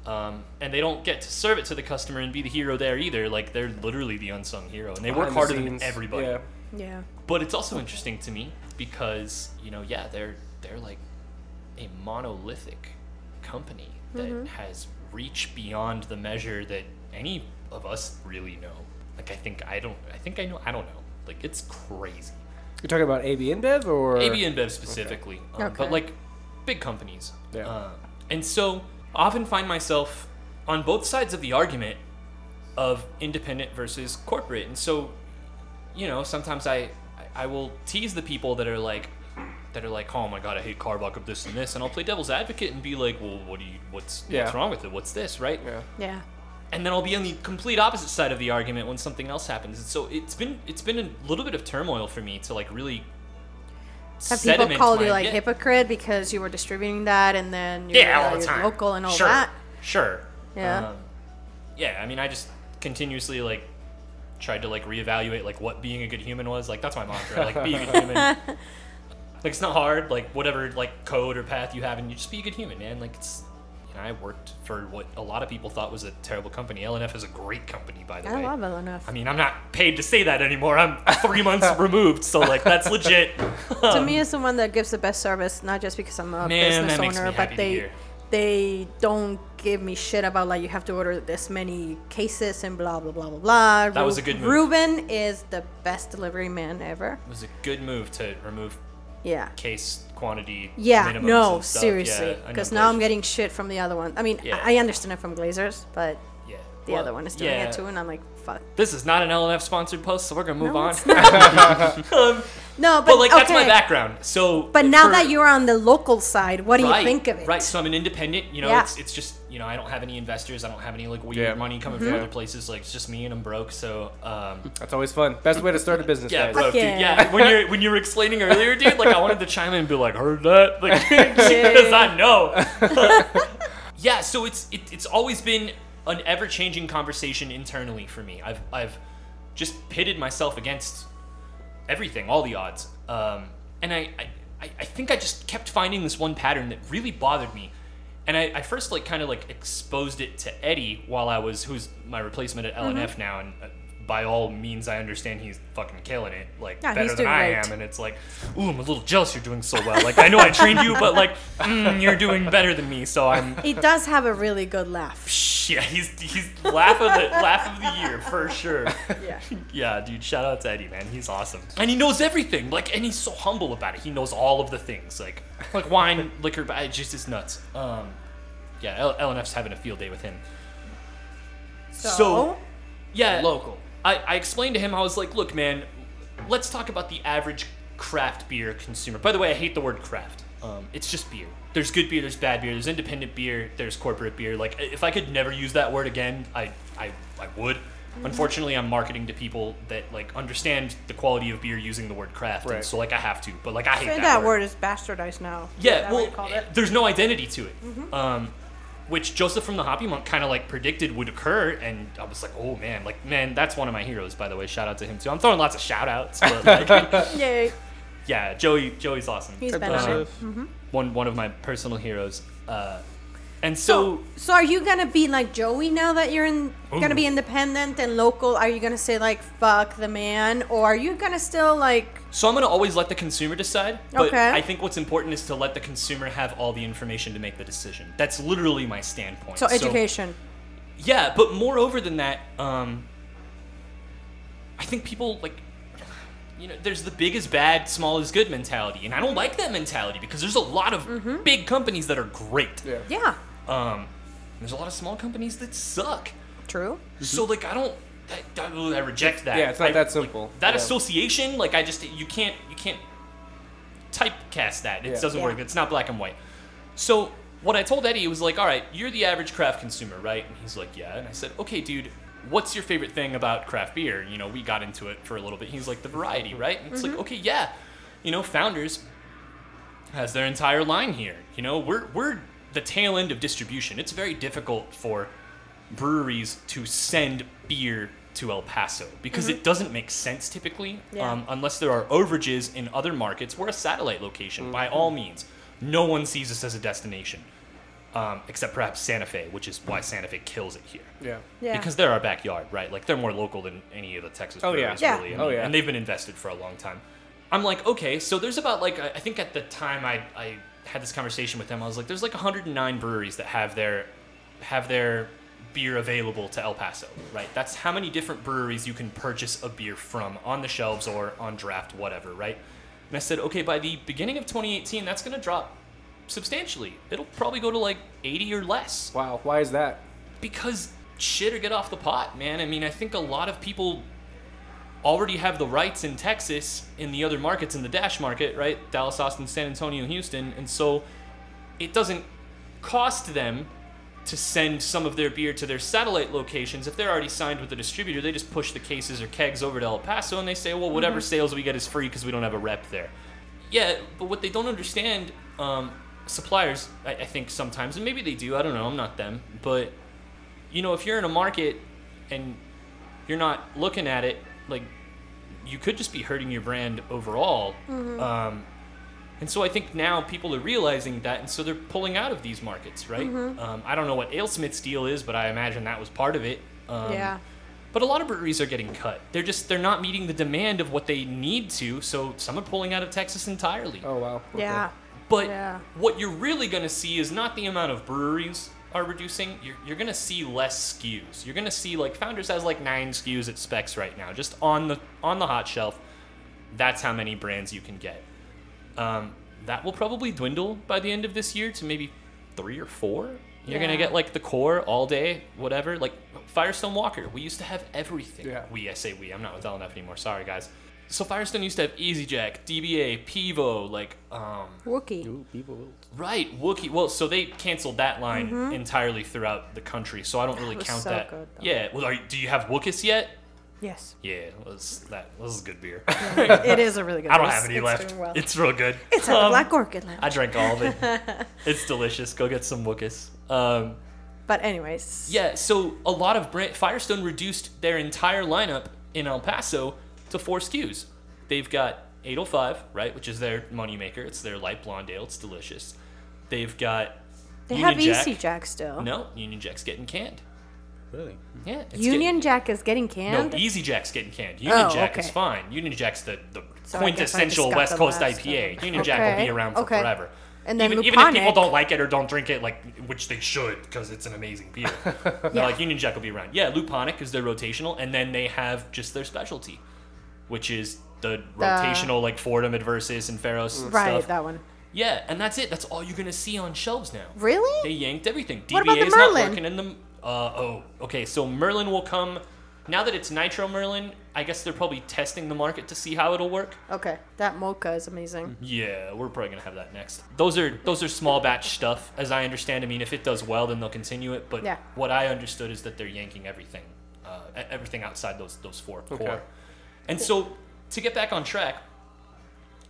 C: um, and they don't get to serve it to the customer and be the hero there either. Like they're literally the unsung hero and they work
B: Behind the
C: harder than everybody.
B: Yeah.
A: Yeah.
C: but it's also interesting to me because you know yeah they're they're like a monolithic company that has reach beyond the measure that any of us really know Like I think I don't. I think I know. I don't know. Like it's crazy.
B: You're talking about AB InBev or
C: AB InBev specifically, um,
A: Okay.
C: but like big companies.
B: Yeah.
C: Uh, and so I often find myself on both sides of the argument of independent versus corporate. And so, you know, sometimes I I will tease the people that are like that are like, oh my god, I hate Karbach this and this, and I'll play devil's advocate and be like, well, what do you, what's
B: Yeah.
C: what's wrong with it? What's this, right?
B: Yeah.
A: Yeah.
C: and then I'll be on the complete opposite side of the argument when something else happens. And so it's been it's been a little bit of turmoil for me to like really
A: Have people called
C: my-
A: you like
C: yeah,
A: hypocrite because you were distributing that and then you're,
C: yeah,
A: uh,
C: all the
A: you're
C: time,
A: local and all
C: sure,
A: that?
C: Sure.
A: Yeah.
C: Um, yeah. I mean, I just continuously like tried to like reevaluate like what being a good human was. Like that's my mantra. Like being a human. Like it's not hard. Like whatever like code or path you have, and you just be a good human, man. Like it's. You know, I worked for what a lot of people thought was a terrible company. LNF is a great company, by the
A: I
C: way.
A: I love enough.
C: I mean, I'm not paid to say that anymore. I'm three months removed, so like that's legit.
A: to me, um, it's the one that gives the best service, not just because I'm a
C: Man,
A: business owner, but they they don't give me shit about like you have to order this many cases and blah blah blah blah blah.
C: That was a good move.
A: Ruben is the best delivery man ever.
C: It was a good move to remove
A: Yeah.
C: case quantity.
A: Yeah, no, seriously.
C: Yeah,
A: Because now I'm getting shit from the other one. I mean,
C: Yeah.
A: I I understand it from Glazers, but
C: yeah.
A: the other one is doing
C: yeah.
A: it too, and I'm like, fuck.
C: This is not an LNF sponsored post, so we're gonna move
A: No,
C: on.
A: it's
C: um,
A: No, but,
C: but like that's my
A: okay.
C: background. So,
A: But now
C: for-
A: that you're on the local side, what do
C: right,
A: you think of it?
C: Right. So I'm an independent. You know,
A: Yeah.
C: it's it's just you know I don't have any investors. I don't have any like weird
B: Yeah.
C: money coming
A: Mm-hmm.
C: from other places. Like it's just me and I'm broke. So um,
B: That's always fun. Best way to start a business,
C: Yeah,
B: guys.
C: bro,
A: Fuck
C: dude.
A: yeah.
C: Yeah, when you're when you were explaining earlier, dude, like I wanted to chime in and be like, "Heard that?" Like, because I know. yeah, so it's it, it's always been an ever-changing conversation internally for me. I've I've just pitted myself against everything, all the odds, um, and I, I I I think I just kept finding this one pattern that really bothered me. And I, I first like kind of like exposed it to Eddie while I was who's my replacement at LNF
A: Mm-hmm.
C: now, and uh, by all means I understand he's fucking killing it, like
A: Yeah,
C: better than I
A: great.
C: am. And it's like, ooh, I'm a little jealous you're doing so well. Like I know I trained you, but like mm, you're doing better than me, so I'm.
A: He does have a really good laugh.
C: Yeah, he's he's laugh of the laugh of the year for sure.
A: Yeah.
C: Yeah, dude, shout out to Eddie, man. He's awesome. And he knows everything. Like, and he's so humble about it. He knows all of the things. Like, like wine, liquor, but just it's nuts. Um, yeah, L- LNF's having a field day with him.
A: So,
C: yeah,
B: Local.
C: I, I explained to him, I was like, look, man, let's talk about the average craft beer consumer. By the way, I hate the word craft. Um, it's just beer. There's good beer, there's bad beer, there's independent beer, there's corporate beer. Like, if I could never use that word again, I, I, I would. Unfortunately, I'm marketing to people that like understand the quality of beer using the word craft, and so like I have to. But like I hate
A: Say
C: that,
A: that
C: word.
A: word is bastardized now.
C: Yeah, well,
A: it?
C: there's no identity to it. Um, which Joseph from the Hoppy Monk kind of like predicted would occur, and I was like, oh man, like man, that's one of my heroes, by the way. Shout out to him too. I'm throwing lots of shout outs, but like,
A: Yay.
C: yeah, Joey, Joey's awesome.
A: He's been
C: Uh,
A: on it.
C: one one of my personal heroes. Uh, and so,
A: So are you gonna be like Joey now that you're in gonna be independent and local? Are you gonna say like fuck the man, or are you gonna still like
C: so I'm gonna always let the consumer decide. But
A: Okay.
C: I think what's important is to let the consumer have all the information to make the decision. That's literally my standpoint.
A: so education?
C: Yeah, but moreover than that, um, I think people like, you know, there's the big is bad, small is good mentality, and I don't like that mentality because there's a lot of
A: Mm-hmm.
C: big companies that are great.
B: Yeah.
A: Yeah,
C: Um, there's a lot of small companies that suck.
A: true.
C: So like, I don't. I, I reject that.
B: Yeah, it's not
C: I-
B: that
C: like,
B: simple.
C: that
B: Yeah.
C: association, like, I just you can't you can't typecast that. It
B: Yeah.
C: doesn't
A: Yeah.
C: work. It's not black and white. So what I told Eddie was like, all right, you're the average craft consumer, right? And he's like, yeah. And I said, okay, dude, what's your favorite thing about craft beer? You know, we got into it for a little bit. He's like, the variety, right? And it's like, mm-hmm. okay, yeah. You know, Founders has their entire line here. You know, we're we're the tail end of distribution. It's very difficult for breweries to send beer to El Paso because it doesn't make sense typically,
A: Yeah.
C: um, unless there are overages in other markets. We're a satellite location by all means. No one sees us as a destination, um, except perhaps Santa Fe, which is why Santa Fe kills it here.
B: Yeah.
A: Yeah.
C: Because they're our backyard, right? Like they're more local than any of the Texas
B: Oh, yeah.
C: breweries,
A: Yeah.
C: really. I
B: Oh, yeah.
C: And they've been invested for a long time. I'm like, okay, so there's about like I I think at the time I, I had this conversation with them, I was like, there's like 109 breweries that have their have their beer available to El Paso, right? That's how many different breweries you can purchase a beer from on the shelves or on draft, whatever, right? And I said, okay, by the beginning of 2018, that's going to drop substantially. It'll probably go to like 80 or less
B: Wow. Why is that?
C: because shit or get off the pot, man. I mean, I think a lot of people already have the rights in Texas, in the other markets, in the Dash market, right? Dallas, Austin, San Antonio, Houston, and so it doesn't cost them to send some of their beer to their satellite locations. If they're already signed with the distributor, they just push the cases or kegs over to El Paso and they say, well, whatever sales we get is free because we don't have a rep there. Yeah, but what they don't understand, um, suppliers, I, I think sometimes, and maybe they do, I don't know, I'm not them, but you know, if you're in a market and you're not looking at it, like you could just be hurting your brand overall. Um, and so I think now people are realizing that, and so they're pulling out of these markets, right? Um, I don't know what AleSmith's deal is, but I imagine that was part of it. Um,
A: yeah.
C: But a lot of breweries are getting cut. They're just they're not meeting the demand of what they need to. So some are pulling out of Texas entirely.
B: Oh wow. Okay.
A: Yeah.
C: But
A: Yeah.
C: what you're really going to see is not the amount of breweries are reducing. You're, you're going to see less SKUs. You're going to see like Founders has like nine SKUs at Specs right now, just on the on the hot shelf. That's how many brands you can get. Um, that will probably dwindle by the end of this year to maybe three or four. You're gonna get like the core all day, whatever. Like Firestone Walker, we used to have everything.
B: Yeah.
C: We, I say we. I'm not with LNF anymore. Sorry, guys. So Firestone used to have Easy Jack, DBA, Pivo, like um,
A: Wookey.
D: Ooh, people.
C: Right, Wookey. Well, so they canceled that line entirely throughout the country, so I don't really
A: was
C: count
A: so
C: that.
A: good,
C: yeah. Well, are you, do you have Wookis yet?
A: Yes.
C: Yeah, was that was good beer.
A: it is a really good beer.
C: I don't have any
A: it's
C: left.
A: well.
C: It's real good.
A: It's at the
C: Um,
A: Black Orchid Lounge.
C: I drank all of it. it's delicious. Go get some Wookis. Um,
A: But anyways.
C: yeah, so a lot of brand Firestone reduced their entire lineup in El Paso to four SKUs. They've got 805, right, which is their moneymaker. It's their light blonde ale. It's delicious. They've got
A: They
C: Union
A: have
C: Jack.
A: Easy Jack still.
C: No, Union Jack's getting canned.
D: Really? Mm-hmm.
C: Yeah, it's
A: Union Jack is getting
C: canned. no. Easy Jack's getting canned. Oh, Union
A: Oh,
C: Jack is fine. Union Jack's the, the
A: So I guess I
C: quintessential West Coast IPA.
A: one.
C: Union Jack will be around for
A: okay.
C: forever.
A: And then
C: even, even if people don't like it or don't drink it, like which they should, because it's an amazing beer. No,
A: Yeah.
C: like Union Jack will be around. Yeah, Luponic is their rotational, and then they have just their specialty, which is the, rotational like Fordham Adversus and Pharos
A: right,
C: stuff.
A: that one.
C: Yeah, and that's it. That's all you're gonna see on shelves now.
A: Really?
C: They yanked everything.
A: What about
C: DBA
A: the
C: is not
A: Merlin?
C: working in them. Uh, oh, okay. So Merlin will come. Now that it's Nitro Merlin, I guess they're probably testing the market to see how it'll work.
A: Okay, that mocha is amazing.
C: Yeah, we're probably gonna have that next. Those are those are small batch stuff, as I understand. I mean, if it does well, then they'll continue it. But
A: Yeah.
C: what I understood is that they're yanking everything, uh, everything outside those those four
B: Okay.
C: core. And so to get back on track,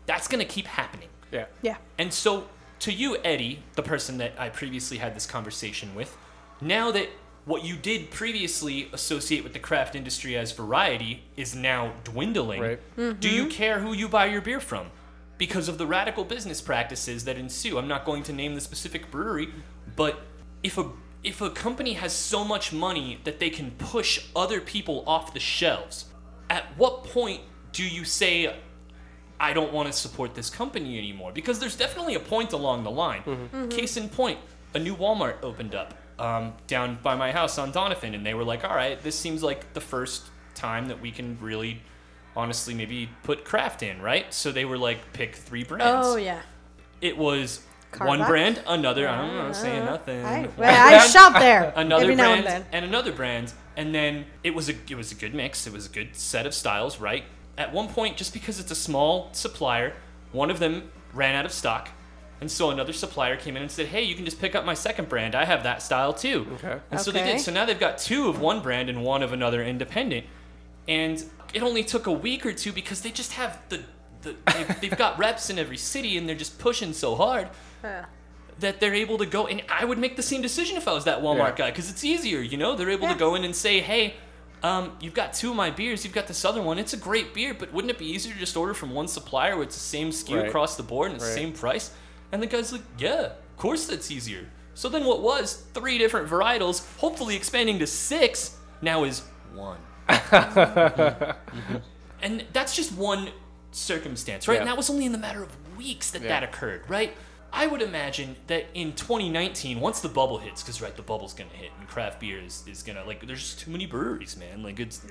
C: that's gonna keep happening.
B: Yeah.
A: Yeah.
C: And so, to you, Eddie, the person that I previously had this conversation with, now that what you did previously associate with the craft industry as variety is now dwindling,
B: Right.
C: do you mm-hmm. care who you buy your beer from? Because of the radical business practices that ensue. I'm not going to name the specific brewery, but if a if a company has so much money that they can push other people off the shelves, at what point do you say I don't want to support this company anymore because there's definitely a point along the line. Mm-hmm. Mm-hmm. Case in point, a new Walmart opened up um, down by my house on Donovan, and they were like, "All right, this seems like the first time that we can really, honestly, maybe put craft in, right?" So they were like, "Pick three brands."
A: Oh yeah.
C: It was one
A: Karbach?
C: brand, another. I don't know, saying nothing.
A: I, well, I shop there
C: another
A: every
C: brand
A: and then.
C: another brand and then it was a it was a good mix it was a good set of styles right at one point just because it's a small supplier one of them ran out of stock and so another supplier came in and said hey you can just pick up my second brand i have that style too
B: Okay.
C: and so they
A: Okay.
C: did so now they've got two of one brand and one of another independent and it only took a week or two because they just have the, the they've, they've got reps in every city and they're just pushing so hard
A: Yeah.
C: that they're able to go and I would make the same decision if I was that Walmart
B: Yeah.
C: guy because it's easier, you know. They're able
A: Yeah.
C: to go in and say, "Hey, um, you've got two of my beers. You've got this other one. It's a great beer, but wouldn't it be easier to just order from one supplier where it's the same SKU
B: Right.
C: across the board and it's the
B: Right.
C: same price?" And the guy's like, "Yeah, of course that's easier." So then, what was three different varietals, hopefully expanding to six, now is one. And that's just one circumstance, right?
B: Yeah.
C: And that was only in the matter of weeks that
B: Yeah.
C: that occurred, right? I would imagine that in 2019, once the bubble hits, because right, the bubble's gonna hit, and craft beer is, is gonna like. There's just too many breweries, man. Like it's.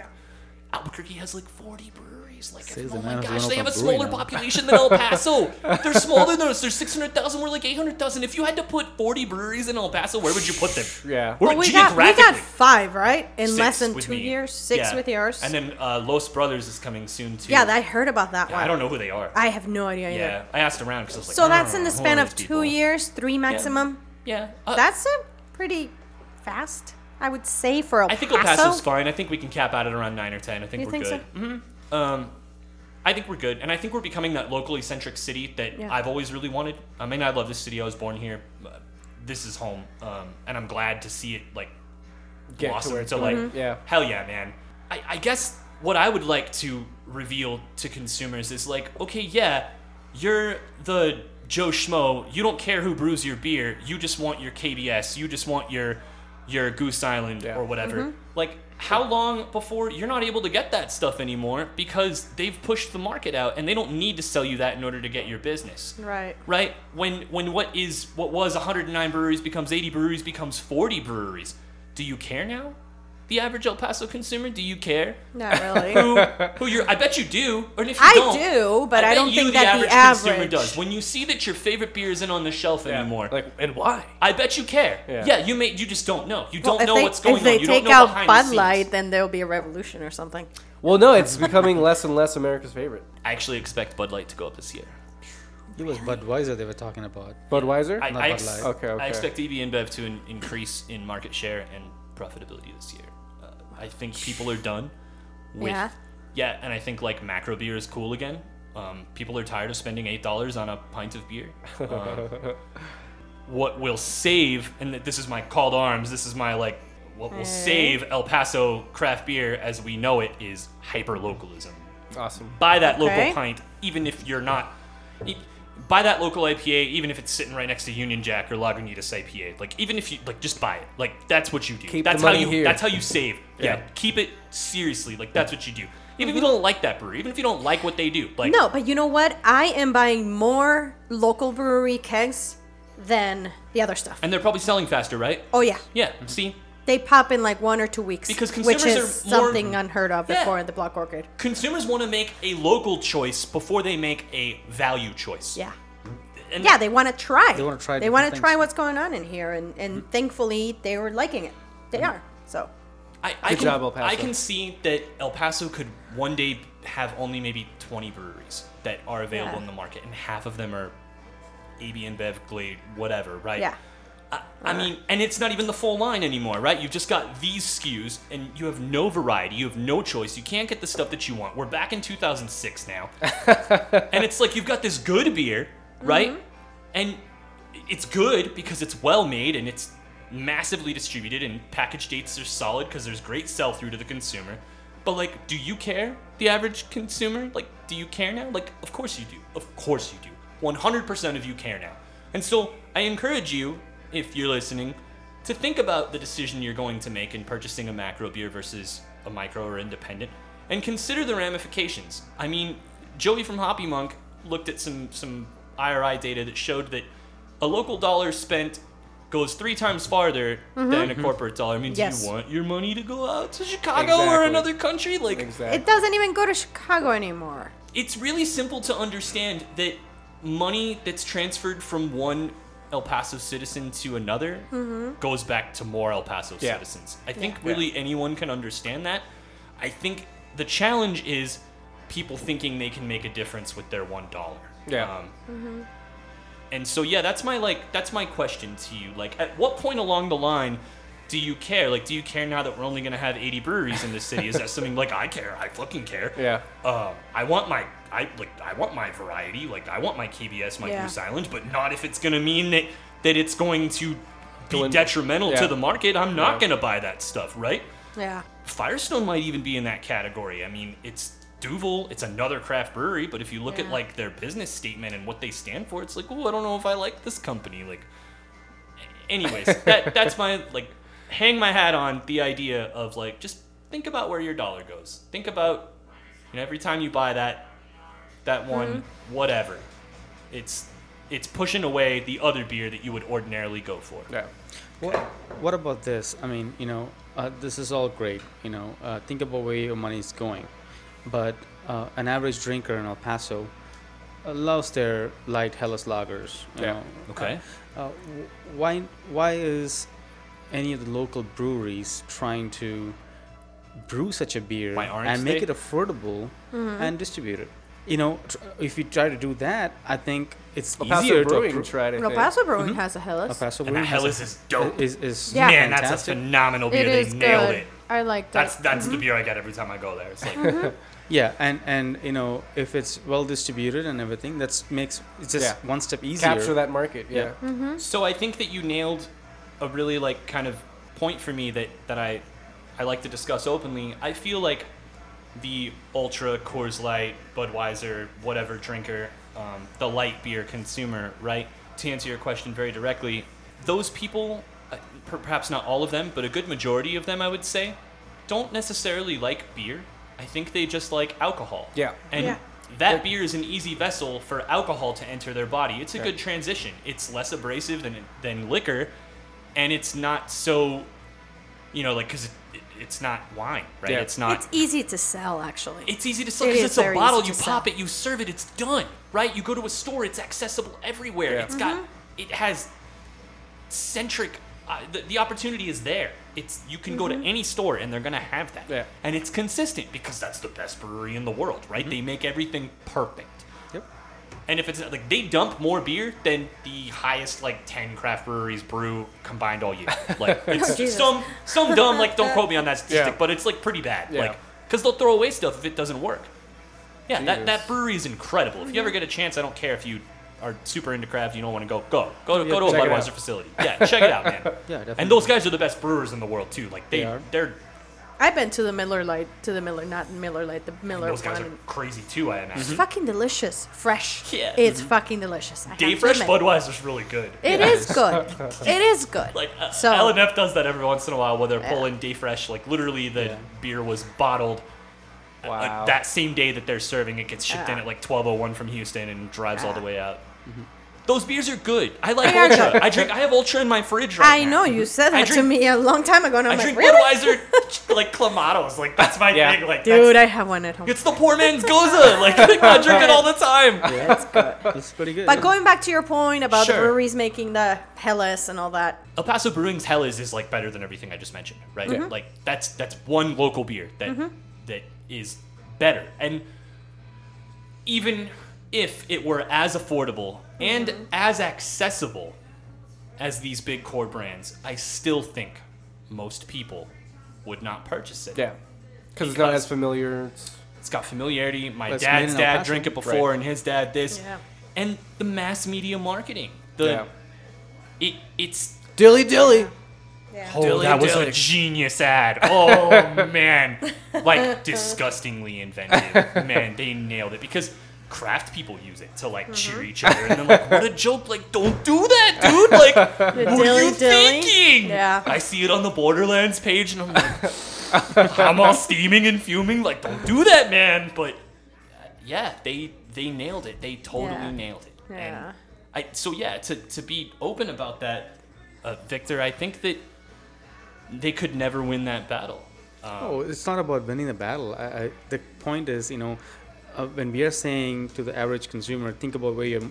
C: Albuquerque has like 40 breweries. Like,
D: Says
C: oh my gosh, they have a
D: open a brewery
C: smaller
D: now.
C: population than El Paso. They're smaller than us. There's 600,000. We're like 800,000. If you had to put 40 breweries in El Paso, where would you put them?
B: Yeah.
C: Where
A: Well,
C: would
A: we got we got five, right? In
C: Six
A: less than two
C: me.
A: years, six
C: Yeah.
A: with yours.
C: And then uh, Los Brothers is coming soon too.
A: yeah, I heard about that
C: Yeah,
A: one.
C: I don't know who they are.
A: I have no idea either.
C: yeah, I asked around because I was like,
A: So
C: I
A: that's in the span of two
C: people.
A: years, three maximum.
C: Yeah, uh,
A: That's a pretty fast, I would say, for El Paso.
C: I think El
A: Paso.
C: Paso's fine. I think we can cap out at around nine or ten. I think
A: You
C: we're
A: think
C: good. hmm Um, I think we're good, and I think we're becoming that locally centric city that
A: Yeah.
C: I've always really wanted. I mean, I love this city. I was born here. Uh, This is home, um, and I'm glad to see it like
B: Get to
C: blossom
B: where it's
C: to
B: going.
C: like
B: Yeah.
C: hell yeah, man. I, I guess what I would like to reveal to consumers is like, okay, yeah, you're the Joe Schmo. You don't care who brews your beer. You just want your KBS. You just want your your Goose Island
B: Yeah.
C: or whatever.
A: Mm-hmm.
C: Like, how long before you're not able to get that stuff anymore because they've pushed the market out and they don't need to sell you that in order to get your business
A: Right.
C: right? When when what is what was 109 breweries becomes 80 breweries becomes 40 breweries. Do you care now? The average El Paso consumer, do you care?
A: Not really.
C: Who who you're I bet you do. Or if you
A: I
C: don't,
A: do, but I
C: bet
A: don't
C: you,
A: think
C: the
A: that the
C: average consumer does. When you see that your favorite beer isn't on the shelf
B: Yeah.
C: anymore,
B: Like, and why?
C: I bet you care.
B: Yeah.
C: Yeah. you may you just don't know. You
A: Well,
C: don't
A: if
C: know
A: they,
C: what's going
A: if they
C: on. You
A: take
C: don't know
A: out
C: behind the
A: Bud
C: scenes.
A: Light, then there'll be a revolution or something.
B: Well, no, it's becoming less and less America's favorite.
C: I actually expect Bud Light to go up this year.
D: It was Budweiser they were talking about.
B: Budweiser.
C: I,
D: Not
C: I,
D: Bud
C: ex-
D: Light.
B: Okay, okay.
C: I expect AB InBev to in- increase in market share and profitability this year. I think people are done with
A: Yeah.
C: yeah, and I think like macro beer is cool again. Um, people are tired of spending eight dollars on a pint of beer. Um, what will save, and this is my call to arms. This is my like, what will
A: Hey.
C: save El Paso craft beer as we know it is hyper localism
B: awesome.
C: buy that
A: Okay.
C: local pint, even if you're not. Buy that local IPA, even if it's sitting right next to Union Jack or Lagunitas IPA. Like, even if you like, just buy it. Like, that's what you do.
B: Keep the
C: that's
B: money
C: how you.
B: here.
C: That's how you save. Yeah.
B: Yeah.
C: keep it seriously. Like, that's what you do. Even if you mm-hmm. don't like that brewery, even if you don't like what they do, like,
A: No, but you know what? I am buying more local brewery kegs than the other stuff.
C: and they're probably selling faster, right?
A: Oh yeah,
C: Yeah. See,
A: they pop in like one or two weeks,
C: Because
A: which
C: consumers
A: is
C: are more-
A: something unheard of
C: Yeah.
A: before in the Black Orchid.
C: consumers want to make a local choice before they make a value choice.
A: Yeah.
C: And
A: Yeah, they want to try.
D: They wanna try
A: They want to try what's going on in here, and, and mm-hmm. thankfully they were liking it. They mm-hmm. are. So
C: I, I
B: Good
C: can,
B: job, El Paso.
C: I can see that El Paso could one day have only maybe 20 breweries that are available
A: Yeah.
C: in the market, and half of them are AB InBev, Glade, whatever, right?
A: yeah,
C: I, I mean, and it's not even the full line anymore, right? You've just got these SKUs, and you have no variety. You have no choice. You can't get the stuff that you want. We're back in 2006 now, and it's like you've got this good beer, right? Mm-hmm. And it's good because it's well made and it's massively distributed, and package dates are solid because there's great sell through to the consumer. But like, do you care, the average consumer? Like, do you care now? Like, of course you do. Of course you do. 100% of you care now. And so I encourage you, if you're listening, to think about the decision you're going to make in purchasing a macro beer versus a micro or independent, and consider the ramifications. I mean, Joey from Hoppy Monk looked at some some IRI data that showed that a local dollar spent goes three times farther than a corporate dollar. It means
A: Mm-hmm. Yes.
C: you want your money to go out to Chicago or another country. Like
B: Exactly.
A: it doesn't even go to Chicago anymore.
C: it's really simple to understand that money that's transferred from one El Paso citizen to another goes back to more El Paso
B: Yeah.
C: citizens. I think
A: Yeah.
C: really anyone can understand that. I think the challenge is people thinking they can make a difference with their one dollar.
B: Yeah.
C: Um, And so yeah, that's my like that's my question to you. Like, at what point along the line do you care? Like, do you care now that we're only gonna have 80 breweries in this city? Is that something like I care? I fucking care.
B: Yeah.
C: Uh, I want my I like I want my variety. Like I want my KBS, my
A: Yeah.
C: Goose Island, but not if it's gonna mean that that it's going to be
B: Go in-
C: detrimental
B: yeah.
C: to the market. I'm not
B: Yeah.
C: gonna buy that stuff, right?
A: Yeah.
C: Firestone might even be in that category. I mean, it's Duvel, it's another craft brewery, but if you look at like their business statement and what they stand for, it's like, oh, I don't know if I like this company. Like, anyways, that that's my like, hang my hat on the idea of like, just think about where your dollar goes. Think about, you know, every time you buy that, that one, whatever, it's it's pushing away the other beer that you would ordinarily go for.
B: Yeah.
D: What, what about this? I mean, you know, uh, this is all great. You know, uh, think about where your money is going. But uh, an average drinker in El Paso uh, loves their light Helles lagers. You
B: Yeah.
D: Know.
C: Okay.
D: Uh, w- why why is any of the local breweries trying to brew such a beer and make
C: they?
D: it affordable
A: Mm-hmm.
D: and distribute it? You know, tr- if you try to do that, I think it's
B: El Paso
D: easier to
B: Brewing
D: appro-
B: tried. I
A: El. Paso Brewing
D: Mhm.
A: has a Helles.
D: El Paso
C: And that
D: Brewing has
C: Helles
D: a-
C: is dope.
D: Is, is
A: Yeah.
C: Man, that's a
D: fantastic.
C: phenomenal beer.
A: It
C: they
A: is
C: nailed
A: good.
C: it.
A: I like
C: That's
A: that.
C: that's the beer I get every time I go there. It's like
D: Yeah, and and you know if it's well distributed and everything, that's makes it's just
B: Yeah.
D: one step easier.
B: Capture that market. Yeah.
D: Yeah.
C: So I think that you nailed a really like kind of point for me that that I I like to discuss openly. I feel like the ultra Coors Light, Budweiser, whatever drinker, um, the light beer consumer, right? To answer your question very directly, those people, uh, per- perhaps not all of them, but a good majority of them, I would say, don't necessarily like beer. I think they just like alcohol.
B: Yeah.
C: And
A: Yeah.
C: that
B: Like-
C: beer is an easy vessel for alcohol to enter their body. It's a
B: Yeah.
C: good transition. It's less abrasive than than liquor, and it's not so, you know, like because it, it, it's not wine, right?
B: Yeah.
C: It's not.
A: It's easy to sell, actually.
C: It's easy to sell because
A: is
C: it's a bottle. You pop
A: sell.
C: it, you serve it, it's done, right? You go to a store, it's accessible everywhere.
B: Yeah.
C: It's got,
A: Mm-hmm.
C: it has centric. Uh, the, the opportunity is there. It's you can go
A: Mm-hmm.
C: to any store and they're gonna have that,
B: Yeah.
C: and it's consistent because that's the best brewery in the world, right? They make everything perfect.
D: Yep.
C: And if it's like they dump more beer than the highest like ten craft breweries brew combined all year, like it's
A: Jesus.
C: some some dumb like don't quote me on that statistic,
B: Yeah.
C: but it's like pretty bad,
B: Yeah.
C: like because they'll throw away stuff if it doesn't work. Yeah, that, that brewery is incredible. If you ever get a chance, I don't care if you are super into craft, you don't want to go, go go to
D: Yeah,
C: go to a Budweiser facility. Yeah, check it out, man.
D: Yeah, definitely.
C: And those guys are the best brewers in the world too. Like they,
D: They are.
C: they're
A: I've been to the Miller Lite, to the Miller, not Miller Lite, the Miller
C: those guys
A: one.
C: are crazy too. I
A: It's
C: imagine.
A: fucking delicious, fresh.
C: Yeah.
A: It's fucking delicious. I have
C: Day
A: to
C: Fresh
A: admit.
C: Budweiser's really good.
A: It is good. It is good.
C: Like uh,
A: So-
C: LNF does that every once in a while, where they're
A: Yeah.
C: pulling Day Fresh. Like literally, the
D: Yeah.
C: beer was bottled uh,
B: Wow.
C: that same day that they're serving. It gets shipped in at like 12:01 from Houston and drives all the way out. Those beers are good. I like
A: They are
C: Ultra. I drink. I have Ultra in my fridge right
A: I
C: now.
A: know you said
C: I
A: that to
C: drink-
A: me a long time ago, and I'm
C: I
A: like,
C: drink
A: really?
C: Budweiser like Clamatos. Like that's my
B: Yeah.
C: thing. Like
A: Dude,
C: that's,
A: I have one at home.
C: it's the poor man's gose. Like I drink it all the time.
D: yeah, it's good. It's pretty good.
A: But going back to your point about
C: Sure.
A: the breweries making the Helles and all that,
C: El Paso Brewing's Helles is like better than everything I just mentioned, right?
A: Mm-hmm.
C: Like that's that's one local beer that that is better. And even if it were as affordable and
A: Mm-hmm.
C: as accessible as these big core brands, I still think most people would not purchase it.
B: Yeah. Because it's not as familiar. It's,
C: It's got familiarity. My
D: But
C: dad's dad
D: Paso.
C: drank it before,
B: Right.
C: and his dad this,
A: Yeah.
C: and the mass media marketing. The
B: yeah.
C: it it's
B: Dilly dilly. Yeah.
C: Oh,
B: Dilly
C: that was
B: dilly.
C: a genius ad. Oh man, like disgustingly inventive. Man, they nailed it because craft people use it to like
A: Mm-hmm.
C: cheer each other, and then like, what a joke! Like, don't do that, dude. Like,
A: the
C: what are you
A: dilly.
C: thinking?
A: Yeah.
C: I see it on the Borderlands page, and I'm like, I'm all steaming and fuming. Like, don't do that, man. But uh, yeah, they they nailed it. They totally
A: Yeah.
C: nailed it.
A: Yeah.
C: And I so yeah, to to be open about that, uh, Victor, I think that they could never win that battle. Um,
D: Oh, it's not about winning the battle. I, I, the point is, you know, uh, when we are saying to the average consumer, think about where your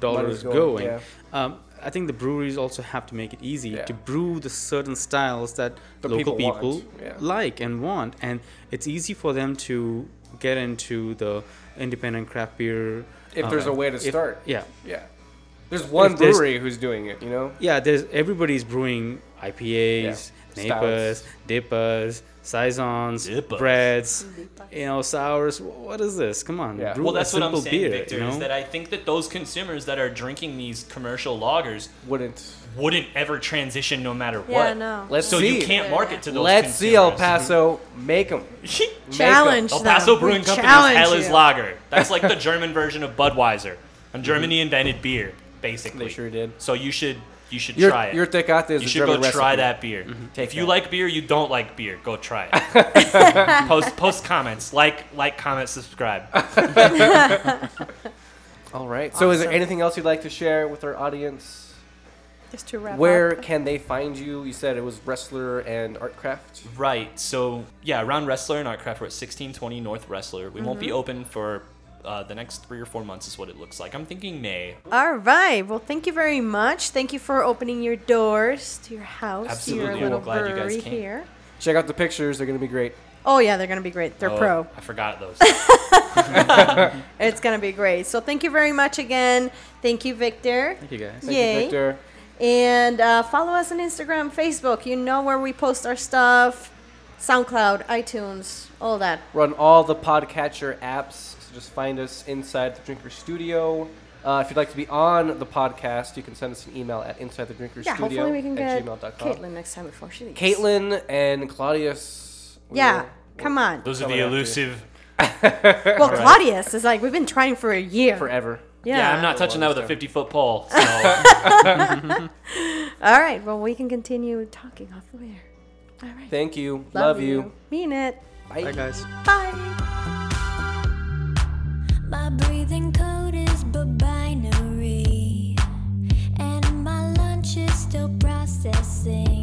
D: dollar
B: Money's
D: is
B: going,
D: going.
B: yeah.
D: Um, I think the breweries also have to make it easy
B: Yeah.
D: to brew the certain styles that
B: The
D: local
B: people
D: people,
B: yeah.
D: like and want, and it's easy for them to get into the independent craft beer.
B: If
D: uh,
B: there's a way to
D: if-
B: start.
D: Yeah,
B: Yeah. There's one
D: If there's-
B: brewery who's doing it, you know?
D: yeah. There's everybody's brewing IPAs,
B: Yeah.
D: Napas, Dippers, saisons,
C: Dippers.
D: breads, mm-hmm. you know, sours. What is this? Come on,
B: Yeah.
D: brew
C: well,
D: a
C: that's what I'm
D: simple
C: saying,
D: beer,
C: Victor.
D: you know?
C: Is that I think that those consumers that are drinking these commercial lagers
B: Wouldn't.
C: wouldn't ever transition no matter
A: Yeah,
C: what.
A: no.
B: Let's
C: So
B: see.
C: you can't market to those.
B: Let's see El. Paso make them.
A: Challenge
C: El
A: them.
C: Paso
A: We
C: Brewing Company
A: challenge
C: is
A: Helles.
C: Lager. That's like the German version of Budweiser. And mm-hmm. Germany invented beer, basically.
B: They sure did.
C: So you should you should
B: Your,
C: try it.
B: your tecate is
C: you should
B: German
C: go try that beer.
B: Take
C: if you
B: that.
C: like beer, you don't like beer, go try it. post post comments, like like comment, subscribe.
B: All right. So, is there anything else you'd like to share with our audience?
A: Just to wrap
B: Where
A: up.
B: can they find you? You said it was Resler and Artcraft.
C: Right. So yeah, around Resler and Artcraft, we're at 1620 North Resler. We won't be
A: Mm-hmm.
C: open for uh, the next three or four months, is what it looks like. I'm thinking May.
A: All right. Well, thank you very much. Thank you for opening your doors to your house, to
C: Absolutely.
A: your
C: Well,
A: little
C: glad you guys
A: brewery
C: came.
A: here.
B: Check out the pictures; they're gonna be great.
A: Oh yeah, they're gonna be great. They're
C: Oh,
A: pro.
C: I forgot those.
A: It's gonna be great. So thank you very much again. Thank you, Victor.
D: Thank you guys.
B: Thank
A: Yay.
B: you, Victor.
A: And uh, follow us on Instagram, Facebook. You know where we post our stuff. SoundCloud, iTunes, all that.
B: We're all the podcatcher apps, so just find us inside the Drinker Studio. Uh, if you'd like to be on the podcast, you can send us an email at inside the Drinker
A: Yeah,
B: Studio
A: hopefully we can
B: at
A: get
B: gmail.com.
A: Caitlin next time before she leaves.
B: Caitlin and Claudius. we
A: Yeah,
B: will-
A: come on.
C: Those are the elusive.
A: Well, Claudius is like we've been trying for a year.
B: forever.
A: Yeah.
C: Yeah, I'm not touching that with a 50 foot pole. So
A: All right. Well, we can continue talking off the air. All right.
B: Thank you. Love, you.
A: Mean it.
B: Bye.
D: Bye guys.
A: Bye
E: still processing.